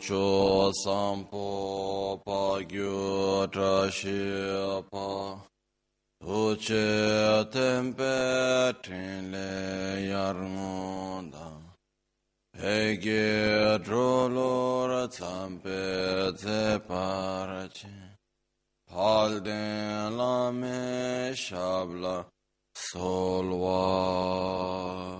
cho sampo pa gyu tra shi pa tu che tempe trin le yar ngonda pe ge dro lor tsampe tse par che pal den la me shabla solwa de Om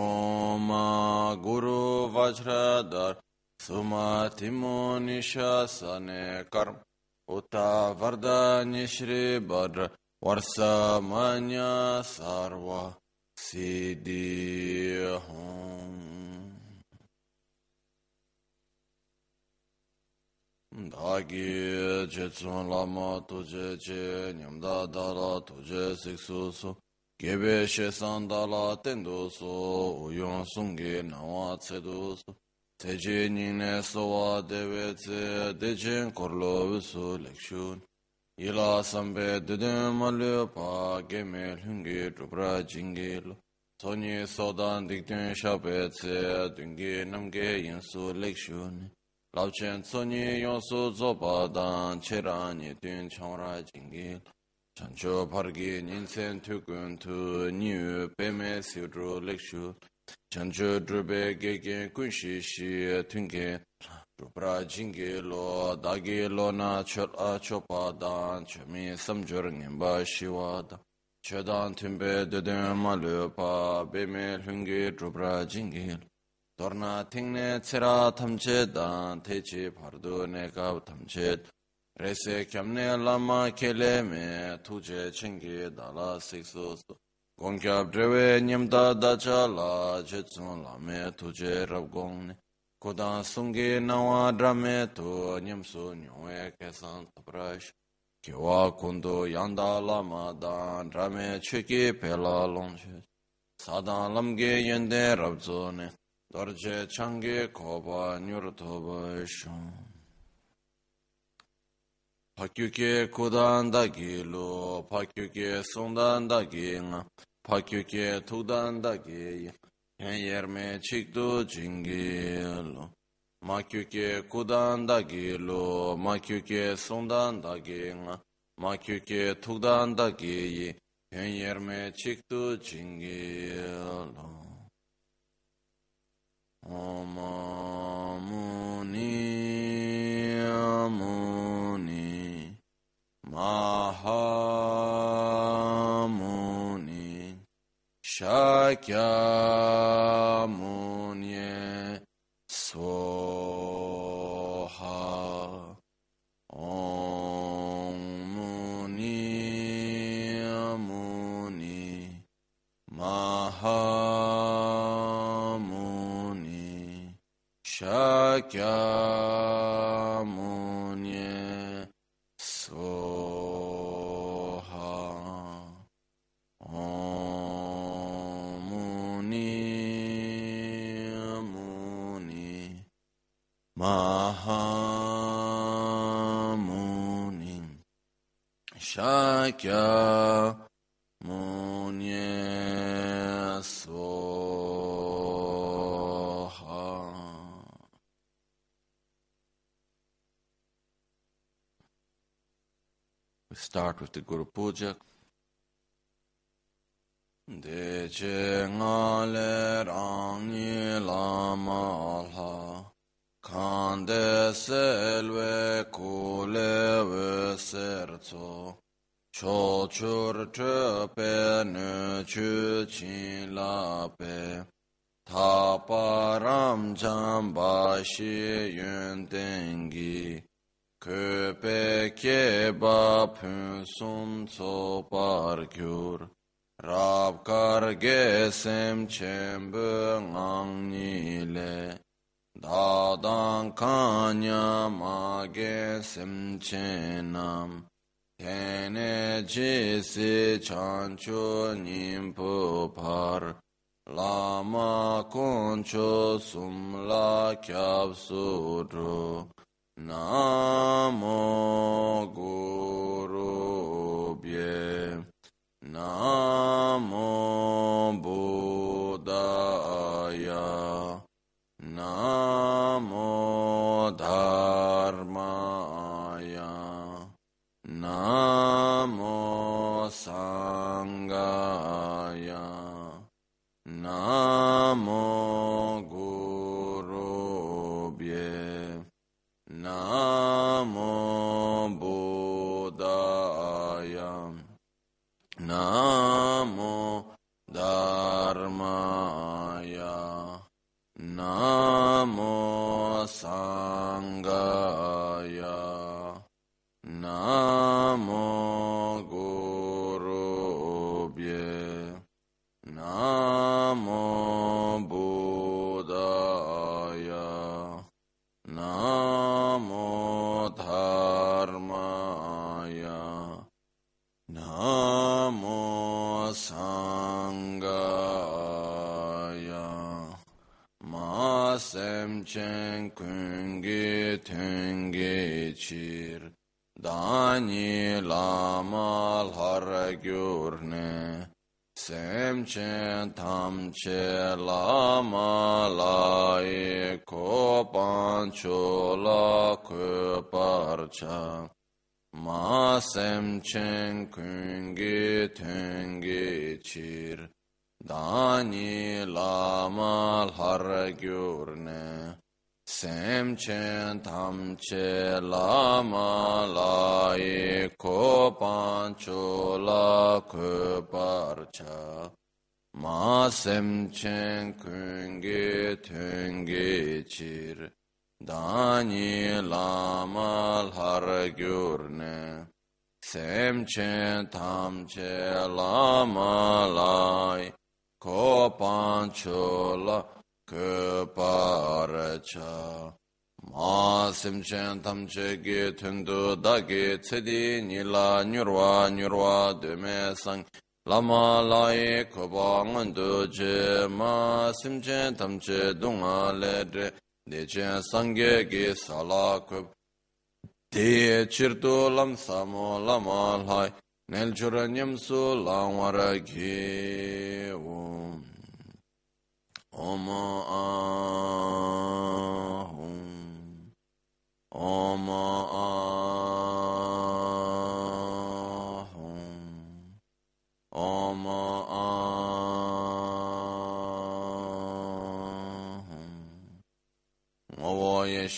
ओम गुरु वज्रधर सुमतिमो निशासने कर्म उत वरदान्य श्री भद्र वर्षमन्य सर्व सिद्धि धागी जेत्sun lama tuje che nyamda dara tuje siksu su Gebe she sandala tendo so, uyon sungi nawa tsedo so. Teje nine sowa dewe tse, dejen korlo visu lekshun. Ila sambe dede malyo pa, geme lungi drupra jingi lo. Sonyi sodan dikdun shabe tse, dungi namge yinsu lekshun. Labchen sonyi yonsu zoba dan, cherani dun changra jingi lo. chancho pargi ninsen tukun tu niyu peme siudru lekshu chancho drupe gegen kunshi shi tunge drupra jingi lo dagi lo na chola chopa dan chami samjur ngenpa shiwa dan chodan tunpe deden malu pa peme lungi drupra jingi dorna tingne tsira tamche dan techi pardu nekab tamche dan Rese kyamne lama kele me tuje chengi dala sikso so. Gongkyab drewe nyamda dacha la jetsun lame tuje rabgongne. Kodan sungi nawa drame tu nyamsu nyongwe kesan tabrash. Kiwa kundu yanda lama dan drame cheki pela longche. Sadan lamge yende rabzone. Dorje changi koba nyur toba shung. 파큐케 고단다기 로 파큐케 송단다기 파큐케 투단다기 헨여메 칙도 징게로 마큐케 고단다기 로 마큐케 송단다기 마큐케 투단다기 헨여메 칙도 징게로 오마 Mahamuni Shakyamuni Soha. Om Muni Amuni Mahamuni Shakyamuni. kya munye soha. We start with the Guru Puja. Dece shi yun dengi, köpe keba pün sum tso par gyur, rab kar gesem çembe ngang nile, dadan kanya ma gesem çenam, tene cisi çançu nimpu par, cho sum la kyab su ru namo che lama lai ko pancho la ko parcha ma sem chen kungi tengi chir dani semchen kungi tungi chir dani lamal har gyurne semchen tamche lamalai ko panchola ke parcha ma semchen tamche ge tundu da ge tsedi nila nyurwa nyurwa deme sang lama lai koba ngan du je ma sim chen tam che dung a le de. De chen sang ge ge sa la ko de chir tu lam sa mo lama lai. Nel chur nyam su la wa ra gi om om a om om a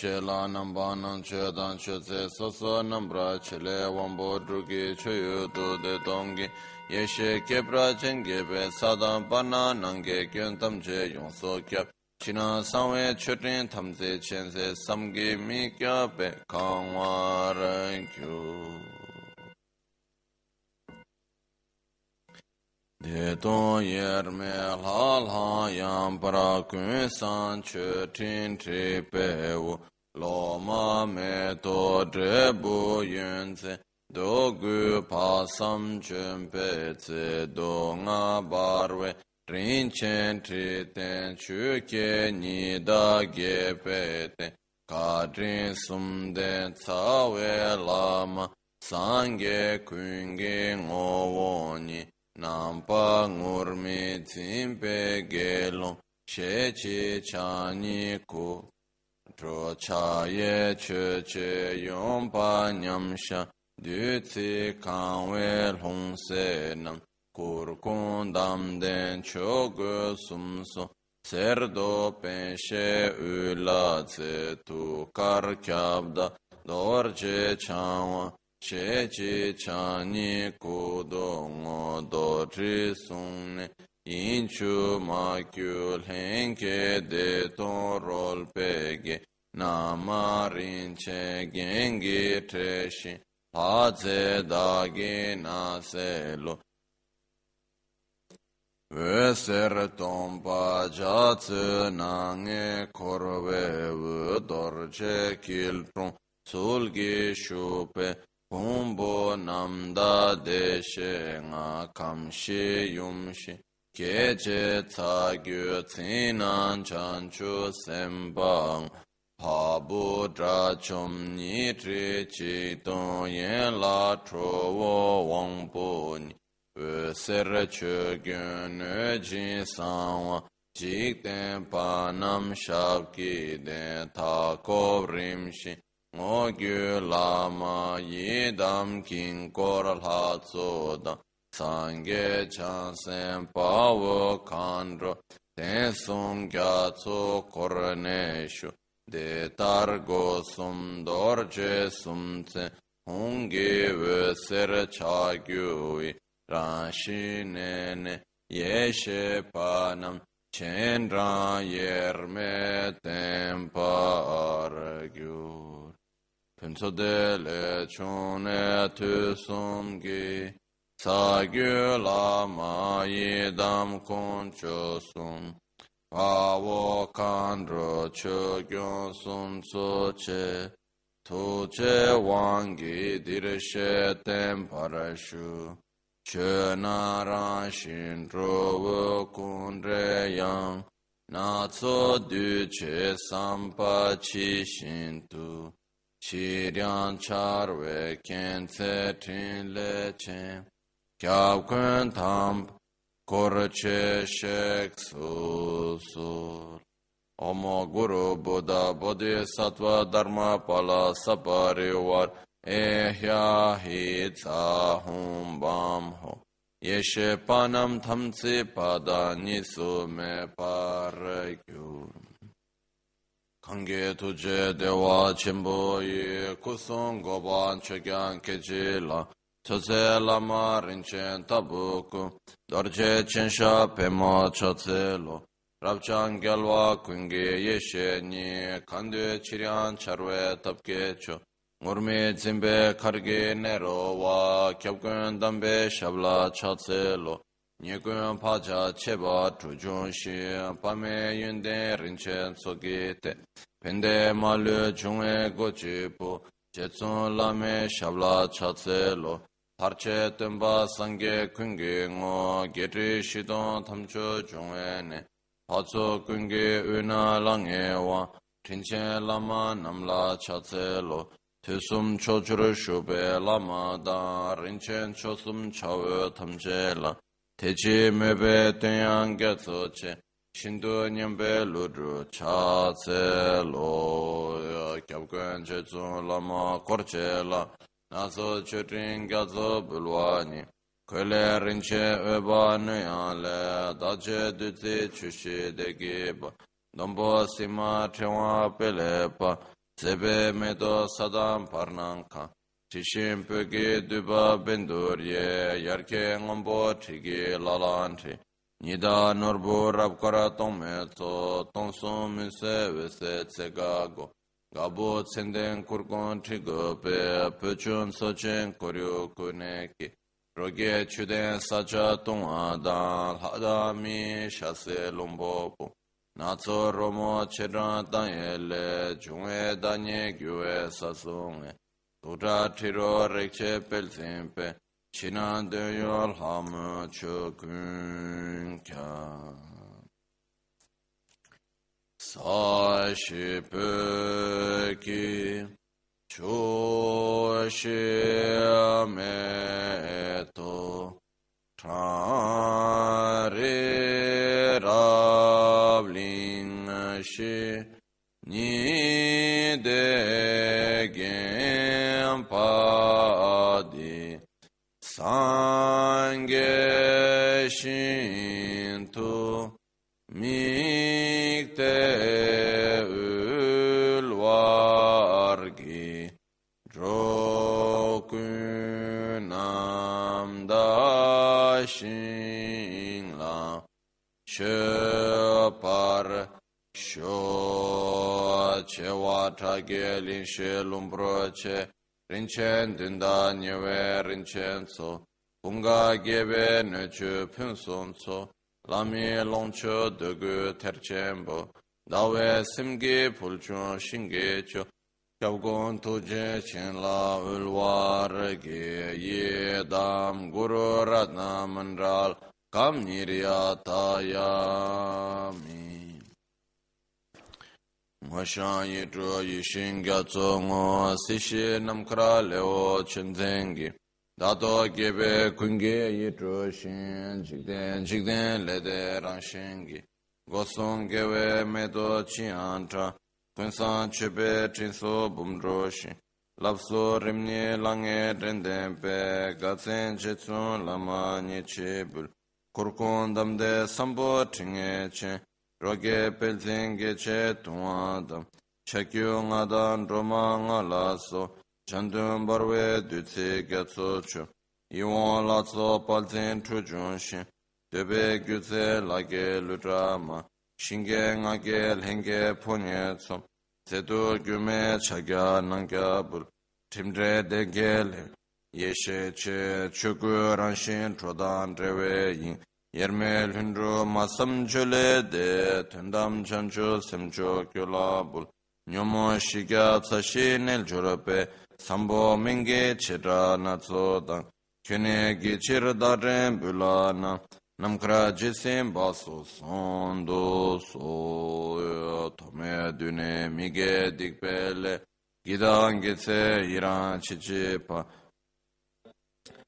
che la nam ba nam che dan che tse sa sa nam bra che le wam bo dru gi che yu du de dong gi. Ye she ke bra chen ge be sa dan pa na nang ge gyun tam che yong so kya. China sang we che tin tham ze chen se sam gi mi kya be kang wa ren kyu. De don yer me la la yang para kun san che tin tri pe wo lo ma me to dre bu yun tse do gu pa sam chun pe tse do nga bar we rin chen tri ten chu ke ni da ge pe ten ka drin sum den ca we la ma san ge kun ge ngo wo ni. Nam pa ngur mi tin pe ge long she chi cha ni ku Chochaye cheche yompa nyamsha Dutsi kanwe lhongse nam. Kurkun damden chogu sumso Serdo penshe ula tse tukar kyabda. Dorje chanwa chechi chani kudo ngodo chi sungne Inchu ma kyu lhenke de ton rol pege, namarin che gengi treshin, haze dagi naselo. Veser tompa jatsu nange korve vu dorje kiltron, sulgi shupe, kumbo namda deshe nga kamshi yumshi. Keche tsagyo tsinan chanchu sembang, Pabu drachum nitri chitun yen la trovo wangpun, Usir chugyun uji sangwa, Jikten panam shabkiden tako rimshin, Ngogyu lama yidam kinkor latsudam, sāṅgē chānsēn pāvā kāndrā tēn sūṅ gyā tsō kornēshū dē tār gō sūṅ dōr chē sūṅ tsēn hūṅgē wē sēr chā gyū wē rāshī nē nē yē shē pā nam chēn rā yēr mē tēn pā ār gyū pēn sō dē lē chū nē e tū sūṅ gī Sagyu lama yidam kuncho sum, pavo kandro chugyon sum tsuche, tuche wangi dirishe ten parashu, chena ranshin druvu kundre yang, natso duche sampa chi shintu, chiryan charwe kense tin le chen, kyab kuen tam korche shek susur. Omo Guru Buddha Bodhisattva Dharma Pala Saparivar Ehya Hi Tsahum Bam Ho Yeshe Panam Thamsi Pada Nisu Me Parakyur Kange Tuje Deva Chimbo Ye Kusung Goban Chagyan Kejila Tose lama rinchen tabuku, dorje chensha pema chatselo, rabchan gyalwa kunge yeshe ni, kandwe chiryan charwe tabkecho, ngurmi zimbe kargi nero wa, kyabgun dambe shabla chatselo, nyekun pacha cheba tujunshi, pame yunde rinchen tsogite, pende malu e chungwe gochipu, jetsun lame shabla chatselo, parche tenpa sangye kungi ngo getri shidon tamcho chungwe ne. Patso kungi una langye wa tinche lama namla chatse lo. Tusum chochuru shube lama da rinchen chosum chawe tamche la. Techi mebe tenyang getso che shindu nyambe ludru chatse lo. Kyabkwen che lama korche la. naso chotin gazo bulwani. Kule rinche weba nuyale dache dutsi chushi degiba nombo sima tenwa pelepa sebe medo sadam parnanka tishin pegi duba bendurye yarke ngombo tigi lalanti nida norbu rabkara tongme tso tongso mise wese tsegago. gābō tsendēn kūrgōn tīgōpē pēchūn sōchēn kōryō kūnēki rōgē chūdēn sāchā tōngā dāng hādā mī shāsē lōmbō pō nācō rōmō chērā dānyē lē chūngē dānyē gyūwē sāsōngē tūtā tīrō rēkchē pēlsīn pē chīnā dēyō lhāmū chū kūng shi pe ki, chu shi me to, tra re ra bling shi ni de gen pa di sang ge shin tu mi par sho che wa ta ge lin she lum bro che rin chen din da ni we rin chen so bung ga ge be ne chu phin som so la mi long cho de ge ter chen bo da we sim ge pul chu shin ge cho Kyab gong tu je chen la ulwar ge ye dam guru ratna mandral 감니리아타야미 마샤이 드로이 싱가츠옹오 시시 남크라레오 춘쟁기 다도 게베 군게 이드로신 직된 직된 레데랑신기 고송게웨 메도 치안타 군산 쳬베 진소 붐드로신 랍소 림니 랑에 덴덴베 가센 제촌 라마니 쳬불 kurkundamde sambo tinge che, roge peltinge che tungwadam, chakyu ngadan roma nga laso, chandun barwe dutsi gatso chu, iwon laso paltin chujun shin, debe gyutse lage lutrama, shinge ngage lhenge ponye tsom, zedu gyume chagya nangya bul, timdre denge yeshe che chuku ranshin chodan trewe yin. Yerme lhundru masam chule de tundam chanchu semcho kyula bul. Nyomo shikya tsashi nel churape sambo mingi chita natso dang kyune gi chir daren bula na namkra jisim basu sondu soyo tome dune mige dikpele gidan gitse iran chichipa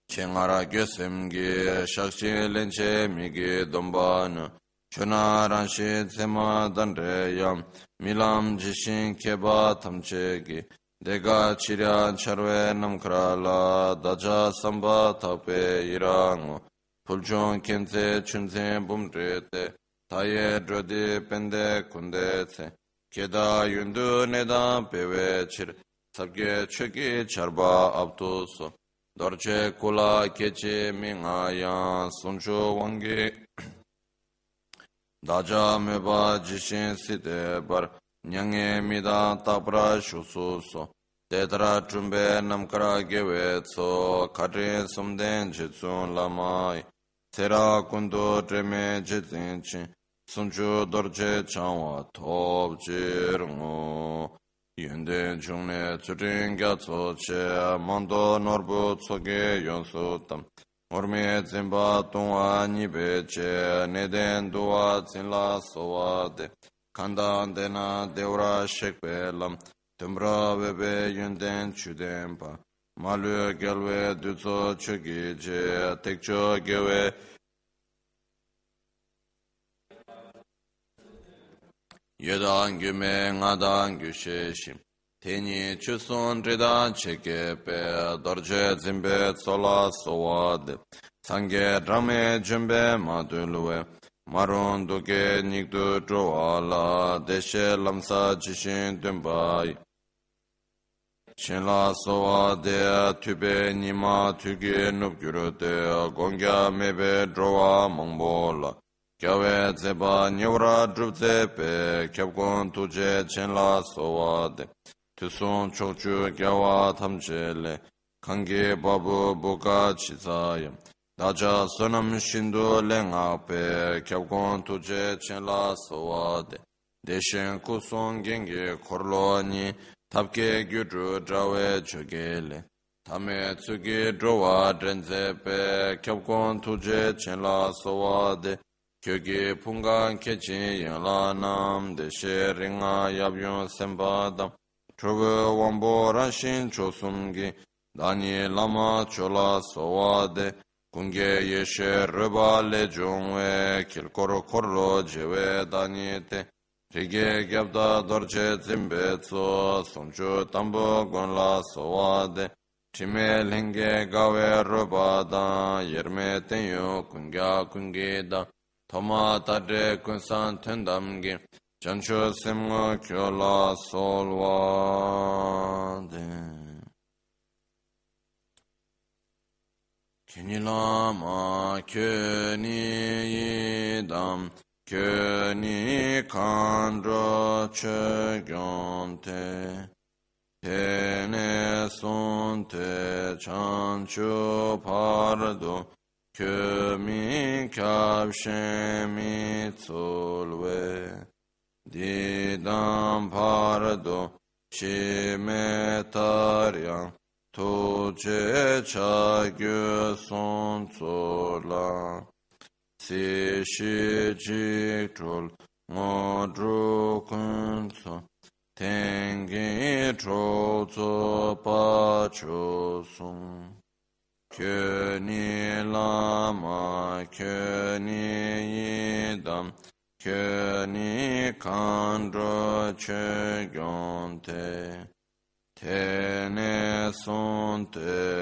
chengara gyosemgi shakshi lenche migi dombanu chuna ranshi tsema dandre yam milam jishin keba tamchegi dega chirya charwe namkrala daja samba tape irango pulchon kente chunze bumrete taye drodi pende kundete keda yundu nedan pewe chir sabge chuki charba abdusu dorje kula keche minga ya sumsho wangi. Daja meba jishin site bar nyange mida tapra shusu so. Tetra chumbe namkara gewe tso khatri sumden jitsun lamai tera kundu treme jitin chin suncho dorje chanwa top jirngu yunde chungne tsutinga tsoche mando norbu tsoge yonsu tam. Orme zimba tongwa nipe che neden duwa zinla sowa de. Kanda dena devra shekpe lam. Tumra webe yunden chuden pa. Malu gelwe dutso chugi che tekcho gewe yedan gyume ngadan gyushe shim. Teni chusun rida cheke pe dorje zimbe tsola sowa de. Sange rame jumbe madulwe. Marun duke nikdu zhuwa la deshe lamsa jishin dunbayi. Shinla sowa de tübe nima tüge nubgürü de gongya mebe zhuwa mangbo la. Kyawe zeba nyawra drupze pe kyabkon tuje chenla sowade. Tusun chokchu kyawa tamchele. Kange babu buka chizaya. Daja sonam shindu lenga pe kyabkon tuje chenla sowade. Deshen kusun genge korlo ni tabke gyudru drawe chogele. Tame tsugi drowa drenze pe kyabkon tuje chenla sowade. Kyoge punga kechi yala nam deshe ringa yabyon sembadam Chogo wambo rashin chosumgi dani lama chola sowade Kunge yeshe ruba le jongwe kilkoro korlo jewe dani te. Rige gyabda dorje zimbe tso somcho tambo gonla sowade Chime lenge gawe ruba da yerme tenyo kunga kunge da. tama tade kunsan tendamgi chancho simga kyo la solwa de. Kyuni lama kyuni idam kyuni kandro che tene sonte chancho pardo Kömi kavşemi tsulve Didam pardo şime taryan. Tuce çagü son tsurla Si şi ciktul ngodru kuntsu Tengi çozu paçusun pa cho sung kyo ni lama kyo ni yidam kyo ni kandro che gyonte tene son te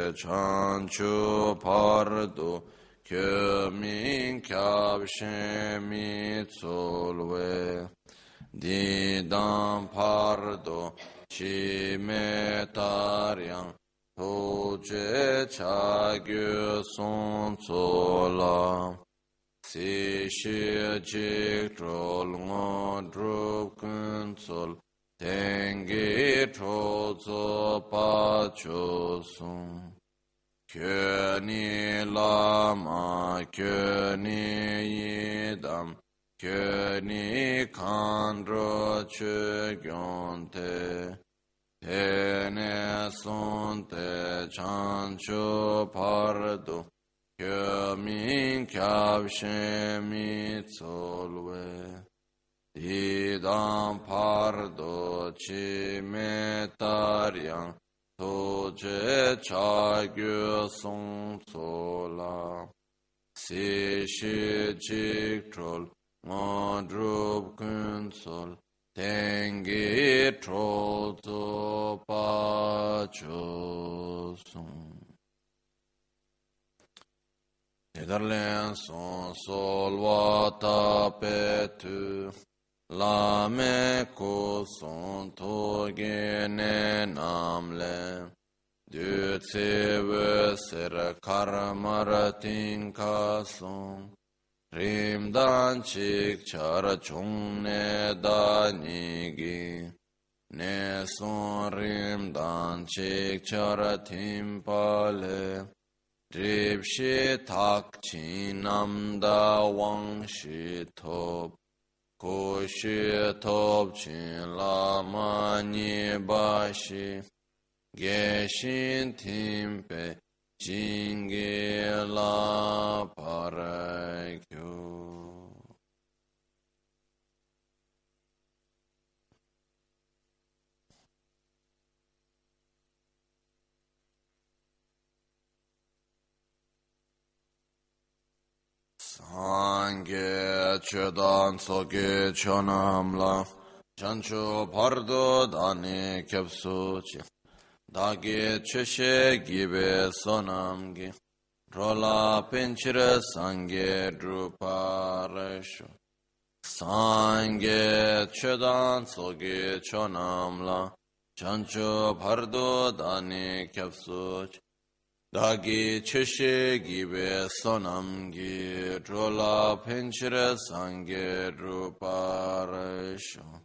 도제 차규 손솔라 시시지 졸고 드롭근솔 땡게 초조 바조송 큐니 라마 큐니 이담 큐니 칸드로 추경테 tene sonte chancho pardo kyo min kyab shemi tsolwe didam pardo chi me taryang to che cha song tsola si shi chik trol ngon kun tsol tengi tro tsu pa chu sung. Tedarlen son sol vata petu, la me ko son to ge ne nam le, du tse ve ser karmar. rimdan chik chara chung ne da ni gi. Ne son rimdan chik chara tim pa le. Drib shi tak chi nam da wang shi top ko shi top chi la ma ni ba shi. Ge shin tim pe la parakyo. Sangye chedan soge chonamla chancho pardo dani kyapsuchi dāgi chushe gibe sonamgi rola pinchira sangye druparashu sangye chedan sogi chonamla chancho pardo dani kyapsuch. Dāgi chushe gibe sonamgi rola pinchira sangye druparashu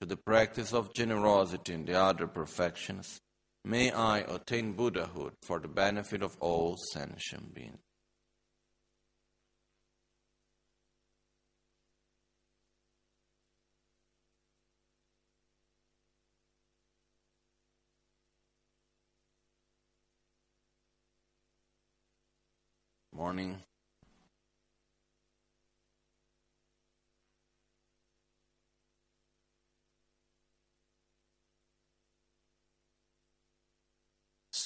to the practice of generosity and the other perfections, may I attain Buddhahood for the benefit of all sentient beings. Morning.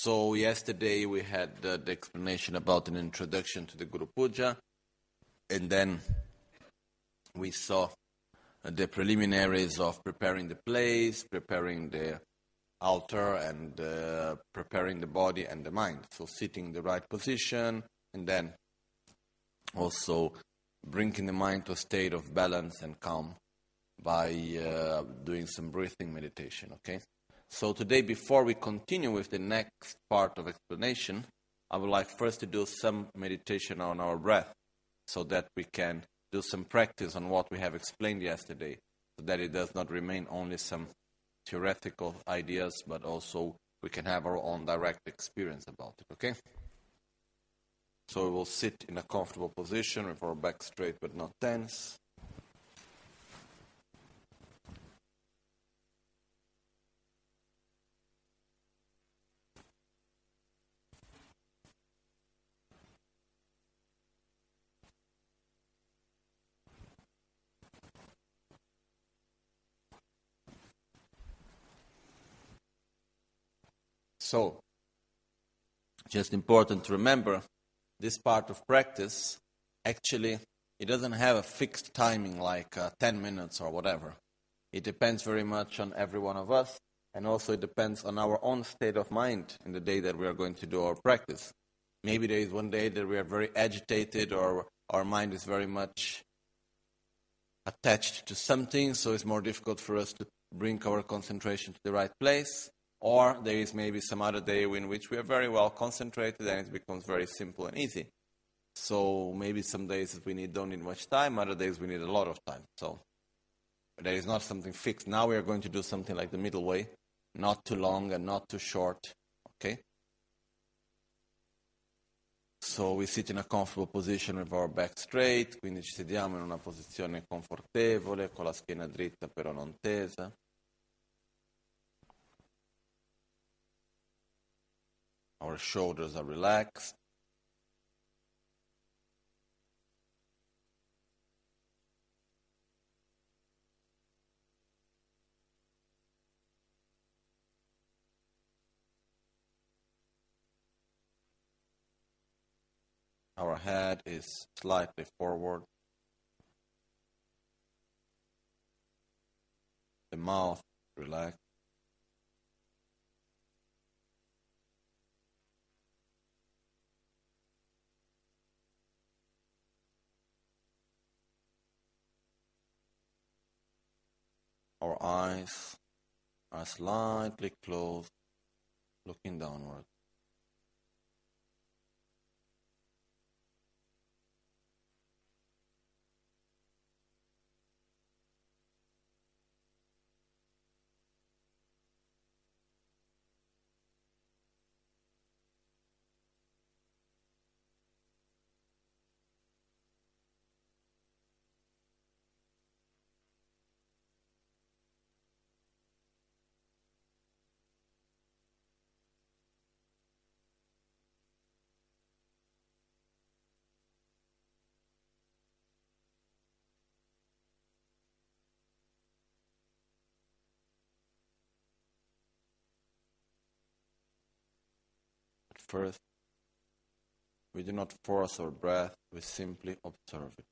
So yesterday we had uh, the explanation about an introduction to the Guru Puja, and then we saw the preliminaries of preparing the place, preparing the altar, and uh, preparing the body and the mind. So sitting in the right position, and then also bringing the mind to a state of balance and calm by uh, doing some breathing meditation, okay? So today, before we continue with the next part of explanation, I would like first to do some meditation on our breath so that we can do some practice on what we have explained yesterday, so that it does not remain only some theoretical ideas, but also we can have our own direct experience about it, okay? So we will sit in a comfortable position with our back straight but not tense. So, just important to remember this part of practice, actually, it doesn't have a fixed timing like uh, 10 minutes or whatever. It depends very much on every one of us, and also it depends on our own state of mind in the day that we are going to do our practice. Maybe there is one day that we are very agitated or our mind is very much attached to something, so it's more difficult for us to bring our concentration to the right place. Or there is maybe some other day in which we are very well concentrated and it becomes very simple and easy. So maybe some days we need don't need much time, other days we need a lot of time. So there is not something fixed. Now we are going to do something like the middle way, not too long and not too short. Okay? So we sit in a comfortable position with our back straight, quindi ci sediamo in una posizione confortevole, con la schiena dritta però non tesa. Our shoulders are relaxed. Our head is slightly forward. The mouth relaxed. Our eyes are slightly closed, looking downward. First, we do not force our breath, we simply observe it.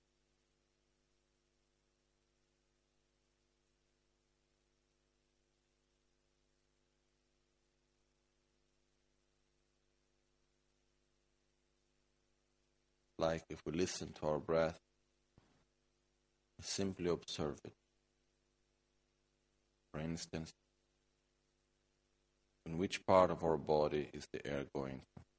Like if we listen to our breath, we simply observe it. For instance, in which part of our body is the air going to?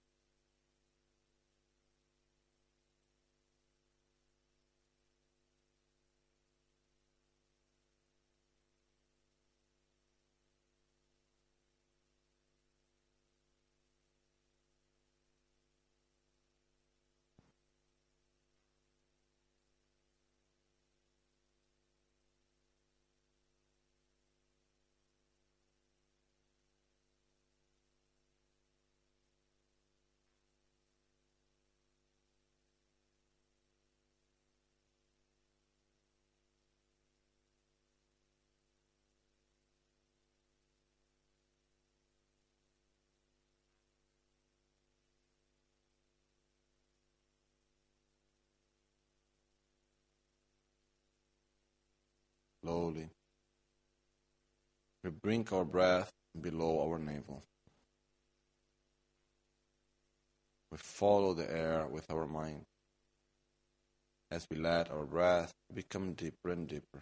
Slowly. We bring our breath below our navel. We follow the air with our mind. as we let our breath become deeper and deeper.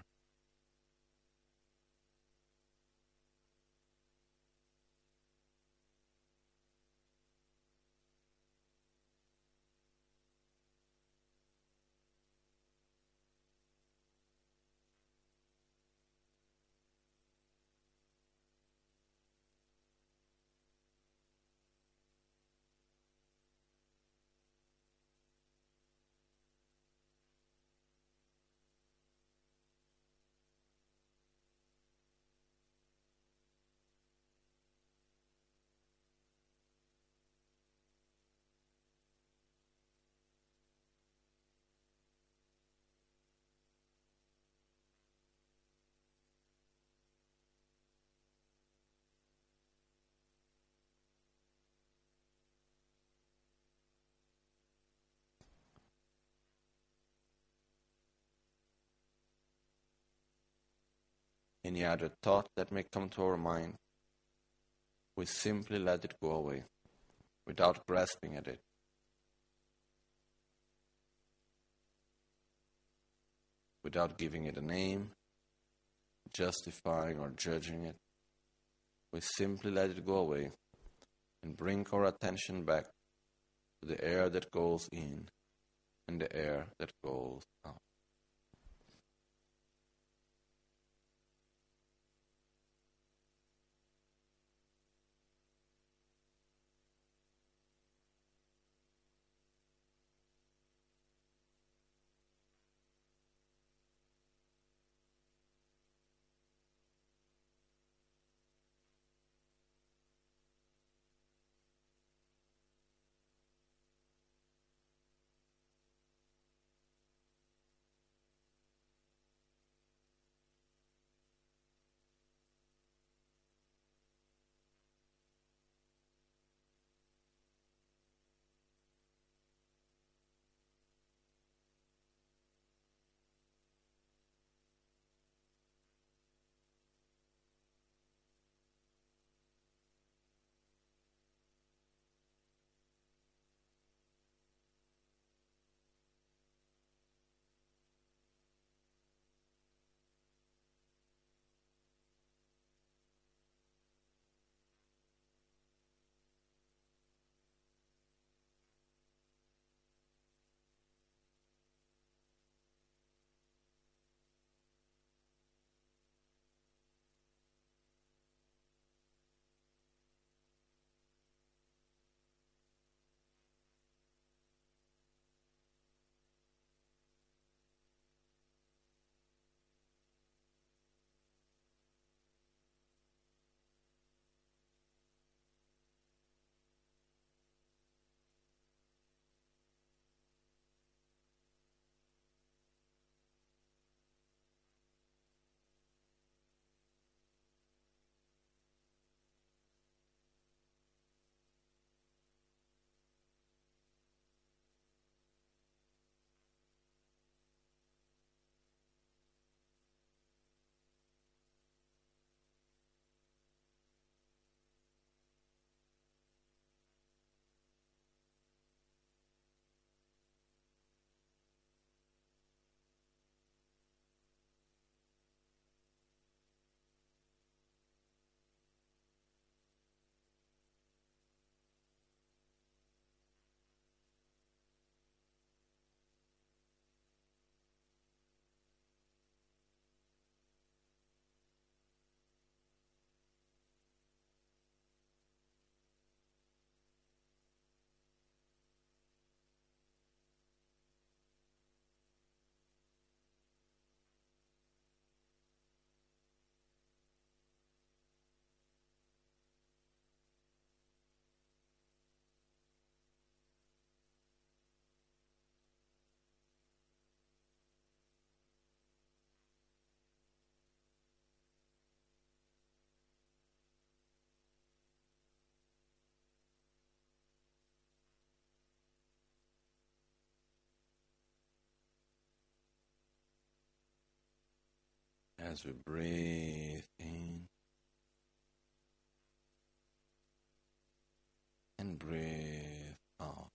Any other thought that may come to our mind, we simply let it go away without grasping at it. Without giving it a name, justifying or judging it, we simply let it go away and bring our attention back to the air that goes in and the air that goes out. As we breathe in and breathe out.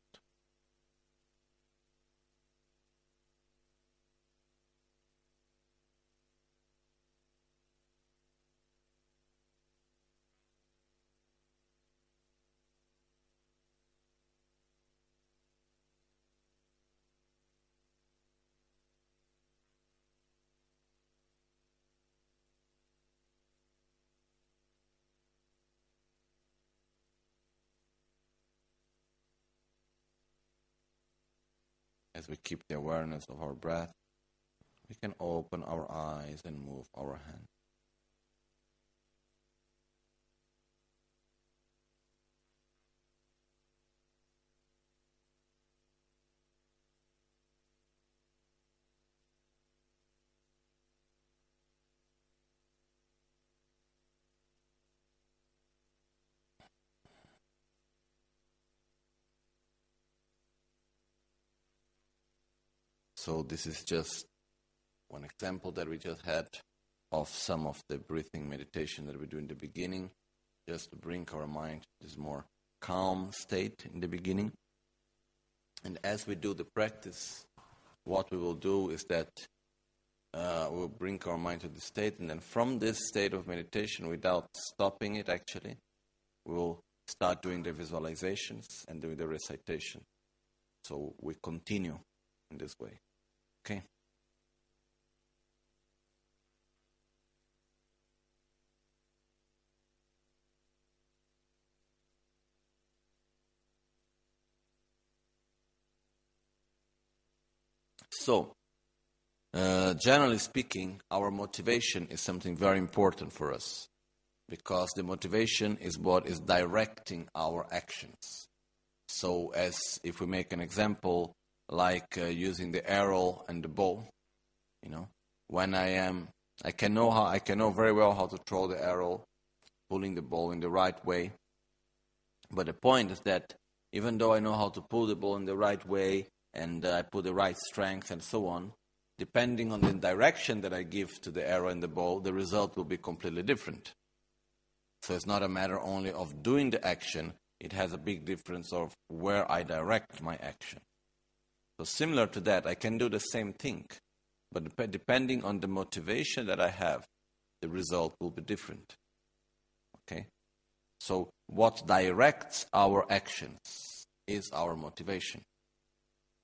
As we keep the awareness of our breath, we can open our eyes and move our hands. So this is just one example that we just had of some of the breathing meditation that we do in the beginning, just to bring our mind to this more calm state in the beginning. And as we do the practice, what we will do is that uh, we'll bring our mind to the state, and then from this state of meditation, without stopping it actually, we'll start doing the visualizations and doing the recitation. So we continue in this way. Okay. So, uh, generally speaking, our motivation is something very important for us because the motivation is what is directing our actions. So, as if we make an example, like uh, using the arrow and the bow. You know, when I am, I can know how I can know very well how to throw the arrow, pulling the bow in the right way. But the point is that even though I know how to pull the bow in the right way and uh, I put the right strength and so on, depending on the direction that I give to the arrow and the bow, the result will be completely different. So it's not a matter only of doing the action, it has a big difference of where I direct my action. So, similar to that, I can do the same thing, but depending on the motivation that I have, the result will be different. Okay? So, what directs our actions is our motivation.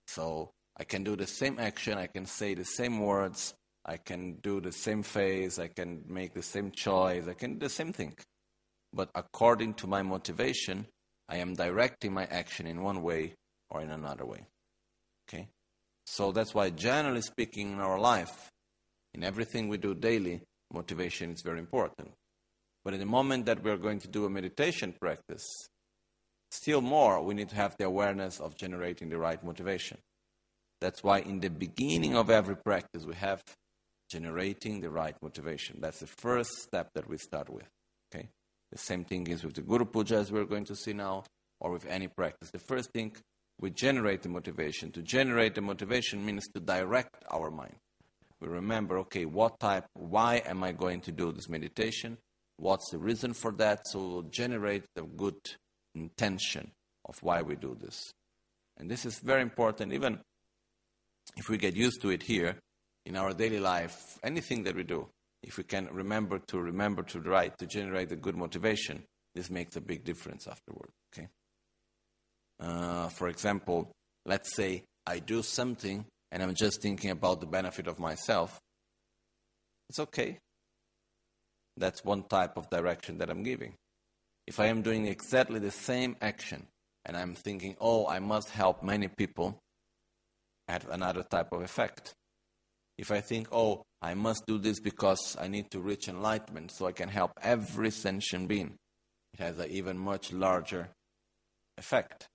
So, I can do the same action, I can say the same words, I can do the same face, I can make the same choice, I can do the same thing. But according to my motivation, I am directing my action in one way or in another way. So that's why, generally speaking, in our life, in everything we do daily, motivation is very important. But in the moment that we're going to do a meditation practice, still more, we need to have the awareness of generating the right motivation. That's why, in the beginning of every practice, we have generating the right motivation. That's the first step that we start with. Okay? The same thing is with the Guru Puja, as we're going to see now, or with any practice. The first thing we generate the motivation. To generate the motivation means to direct our mind. We remember, okay, what type, why am I going to do this meditation? What's the reason for that? So we'll generate the good intention of why we do this. And this is very important, even if we get used to it here in our daily life, anything that we do, if we can remember to remember to write, to generate a good motivation, this makes a big difference afterward. Okay? Uh, for example, let's say I do something and I'm just thinking about the benefit of myself. It's okay. That's one type of direction that I'm giving. If I am doing exactly the same action and I'm thinking, oh, I must help many people, I have another type of effect. If I think, oh, I must do this because I need to reach enlightenment so I can help every sentient being, it has an even much larger effect.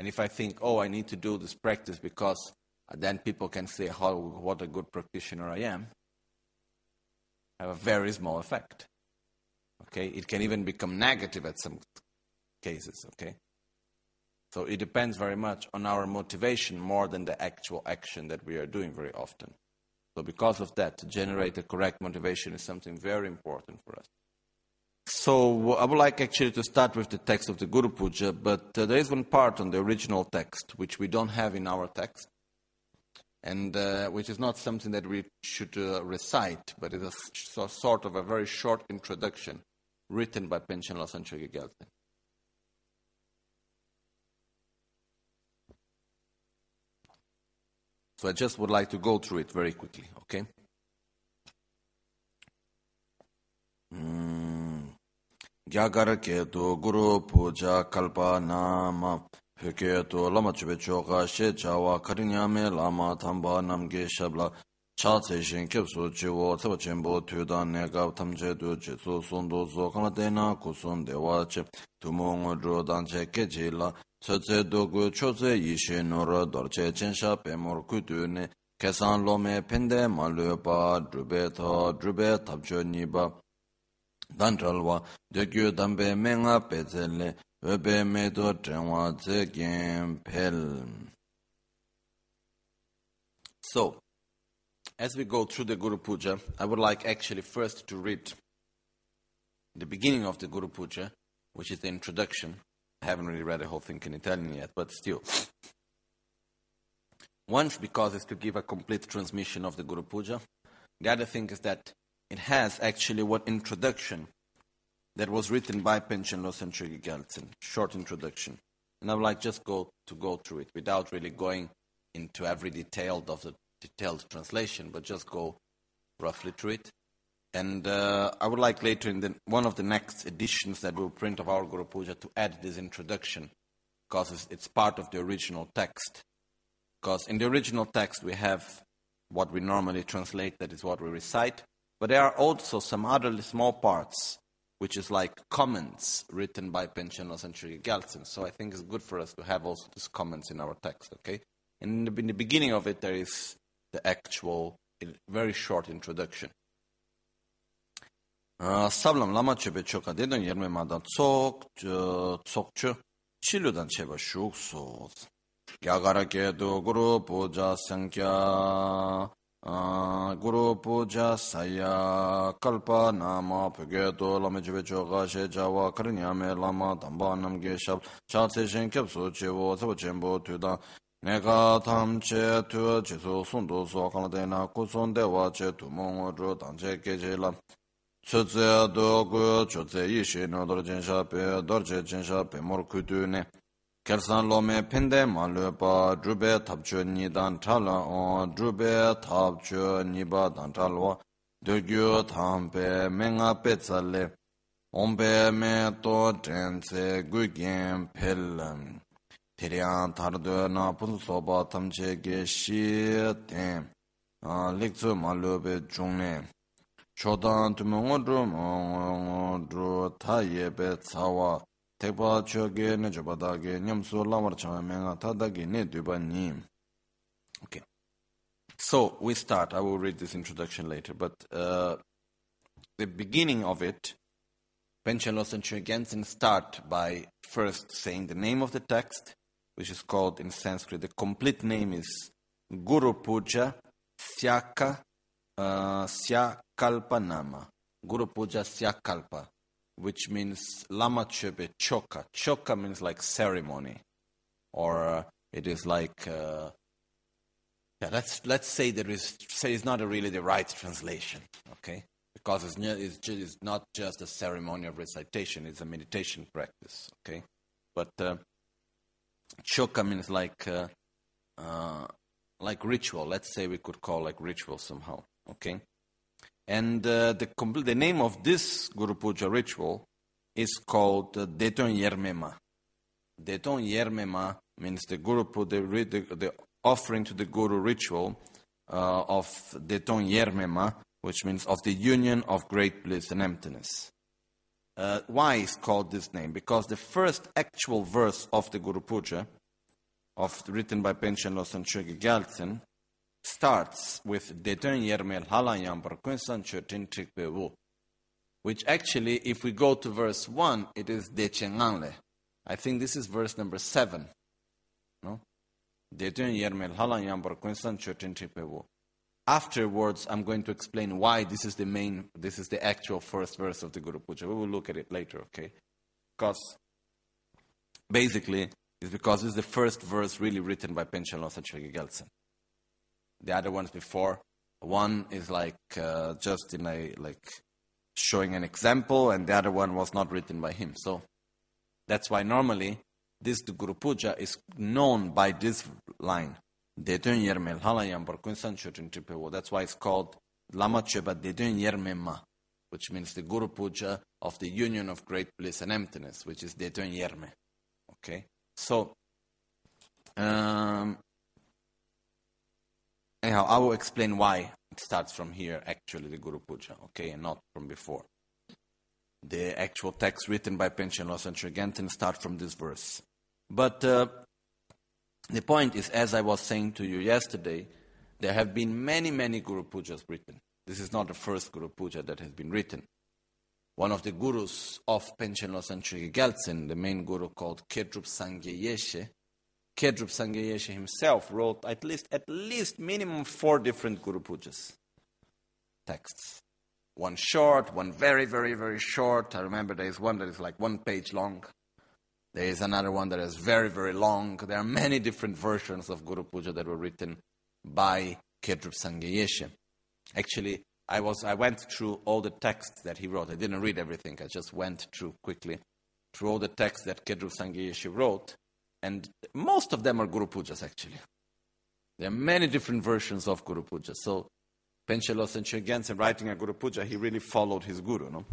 And if I think, oh, I need to do this practice because then people can say how what a good practitioner I am, I have a very small effect. Okay, it can even become negative at some cases. Okay, so it depends very much on our motivation more than the actual action that we are doing very often. So because of that, to generate the correct motivation is something very important for us. So I would like actually to start with the text of the Guru Puja, but uh, there is one part on the original text which we don't have in our text, and uh, which is not something that we should uh, recite, but it is a sort of a very short introduction written by Panchen Losang Gyaltsen. So I just would like to go through it very quickly, okay? gyāgāra kētū guru pūjā kalpā nāma pyo kētū lama chubē chōgā shē chāwā kariñāme lāma thāmbā namgē shabla. Chā tsē shēng kēp sū chīwō tsabā chēmbō tūdā nē gāb tam chē tū chē sū sūndū sū kāma tēnā ku sūn dēwā chē tūmō ngō rū dāng chē kē chī lā tsē tsē tū gu chō tsē yī shē nō rā dōr chē chēn shā pē mōr ku tū nē kēsān lō mē pēndē mā lū pā drūbē thā drūbē thab chō nī bā dan chal wa de gyu dan me nga pe medo tenwa tse gen pel. So, as we go through the Guru Puja, I would like actually first to read the beginning of the Guru Puja, which is the introduction. I haven't really read the whole thing in Italian yet, but still. Once, because it's to give a complete transmission of the Guru Puja. The other thing is that it has actually what introduction that was written by Panchen Losang. Short introduction. And I would like just go to go through it without really going into every detail of the detailed translation, but just go roughly through it. And uh, I would like later in the, one of the next editions that we'll print of our Guru Puja to add this introduction because it's, it's part of the original text. Because in the original text we have what we normally translate, that is what we recite, but there are also some other small parts which is like comments written by Panchen Losang Sri Gyaltsen. So I think it's good for us to have also these comments in our text, okay? And in the, in the beginning of it, there is the actual, very short introduction. guru puja saya kalpa nama pge to lama jibe choga she jawa karnya me lama tamba nam ge shab cha se shen kyap so che wo so chen bo tu da ne ga tam che tu che so sun do so kan de na ku son de wa che tu mo ro dan che ge je la chu ze do gu chu ze yi she no dor chen sha pe dor che chen sha pe mor ku tu ne kersan lome pende malwe pa drube tabcho nidan chala on drube tabcho niba dan chalwa dogyo tampe menga petsale ombe me to tense gugen pellam teryan tardo na pun soba tamche ge shi ten lekzo malwe be chungne chodan tumo drum dru ta yebe tsawa tekpa choge ne chobadage nyamsu lamar chama menga tadage ne. Okay. So we start. I will read this introduction later, but uh, the beginning of it, Penchen Losang Gyaltsen start by first saying the name of the text, which is called in Sanskrit. The complete name is Guru Puja Syaka uh, Syakalpa Guru Puja Syakalpa which means lama chebe choka. Choka means like ceremony, or uh, it is like uh, yeah. Let's let's say there is say it's not really the right translation, okay? Because it's, it's, just, it's not just a ceremony of recitation; it's a meditation practice, okay? But uh, choka means like uh, uh, like ritual. Let's say we could call like ritual somehow, okay? And uh, the, the name of this Guru Puja ritual is called uh, Deton Yermema. Deton Yermema means the Guru Puja, the, the offering to the Guru ritual uh, of Deton Yermema, which means of the union of great bliss and emptiness. Uh, why is called this name? Because the first actual verse of the Guru Puja, of, written by Panchen Losang Chogi Gyaltsen, starts with Detun Yermel Halayam Barkunsan Chutin Trikbewu, which actually, if we go to verse 1, it is Dechenganle. I think this is verse number 7. No? Detun Yermel Halayam Barkunsan Chutin Trikbewu. Afterwards, I'm going to explain why this is the main, this is the actual first verse of the Guru Puja. We will look at it later, okay? Because basically, it's because it's the first verse really written by Panchen Losang Gyaltsen the other ones before. One is like uh, just in a like showing an example, and the other one was not written by him. So that's why normally this Guru Puja is known by this line. That's why it's called Lama Cheba Dedun Yermema, which means the Guru Puja of the union of great bliss and emptiness, which is Dedun Yerme. Okay? So Um, anyhow, I will explain why it starts from here, actually, the Guru Puja, okay, and not from before. The actual text written by Panchen Losang Chögyaltsen start from this verse. But uh, the point is, as I was saying to you yesterday, there have been many, many Guru Pujas written. This is not the first Guru Puja that has been written. One of the gurus of Panchen Losang Chögyaltsen, the main guru called Kedrup Sangye Yeshe, Kedrup Sangye Yeshe himself wrote at least, at least minimum four different Guru Pujas texts. One short, one very, very, very short. I remember there is one that is like one page long. There is another one that is very, very long. There are many different versions of Guru Puja that were written by Kedrup Sangye Yeshe. Actually, I, was, I went through all the texts that he wrote. I didn't read everything. I just went through quickly through all the texts that Kedrup Sangye Yeshe wrote. And most of them are Guru Pujas, actually. There are many different versions of Guru Puja. So, Panchen Losang Chögyaltsen, writing a Guru Puja, he really followed his Guru, no?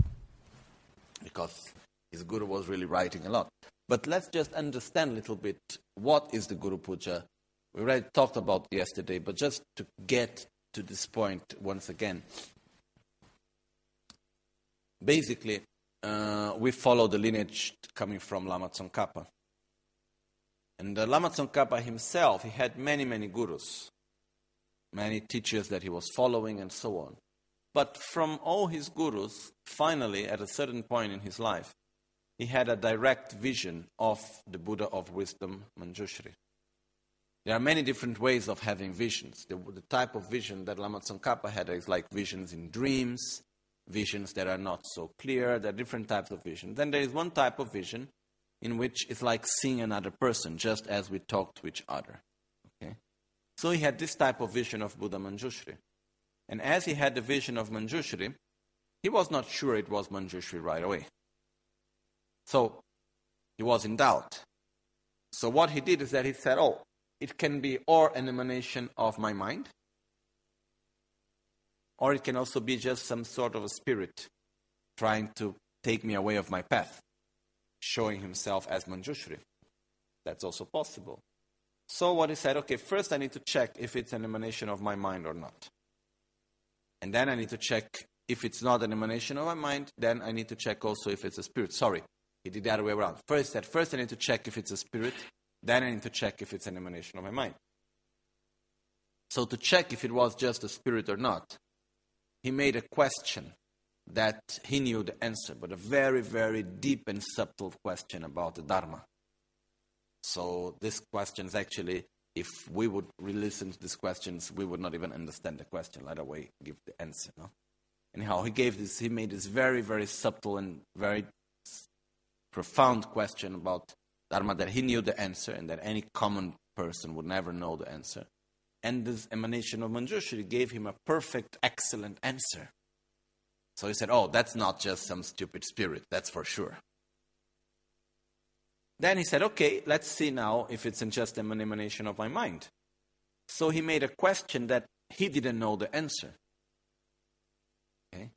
Because his Guru was really writing a lot. But let's just understand a little bit what is the Guru Puja. We already talked about yesterday, but just to get to this point once again. Basically, uh, we follow the lineage coming from Lama Tsongkhapa. And Lama Tsongkhapa himself, he had many, many gurus, many teachers that he was following, and so on. But from all his gurus, finally, at a certain point in his life, he had a direct vision of the Buddha of wisdom, Manjushri. There are many different ways of having visions. The, the type of vision that Lama Tsongkhapa had is like visions in dreams, visions that are not so clear. There are different types of vision. Then there is one type of vision in which it's like seeing another person, just as we talk to each other. Okay? So he had this type of vision of Buddha Manjushri. And as he had the vision of Manjushri, he was not sure it was Manjushri right away. So he was in doubt. So what he did is that he said, Oh, it can be or an emanation of my mind, or it can also be just some sort of a spirit trying to take me away of my path showing himself as Manjushri. That's also possible. So what he said, okay, first I need to check if it's an emanation of my mind or not. And then I need to check if it's not an emanation of my mind, then I need to check also if it's a spirit. Sorry, he did the other way around. First at first I need to check if it's a spirit, then I need to check if it's an emanation of my mind. So to check if it was just a spirit or not, he made a question that he knew the answer, but a very, very deep and subtle question about the Dharma. So, this question is actually, if we would re listen to these questions, we would not even understand the question. Let away give the answer. No? Anyhow, he gave this, he made this very, very subtle and very profound question about Dharma that he knew the answer and that any common person would never know the answer. And this emanation of Manjushri gave him a perfect, excellent answer. So he said, Oh, that's not just some stupid spirit, that's for sure. Then he said, Okay, let's see now if it's just an emanation of my mind. So he made a question that he didn't know the answer. Okay?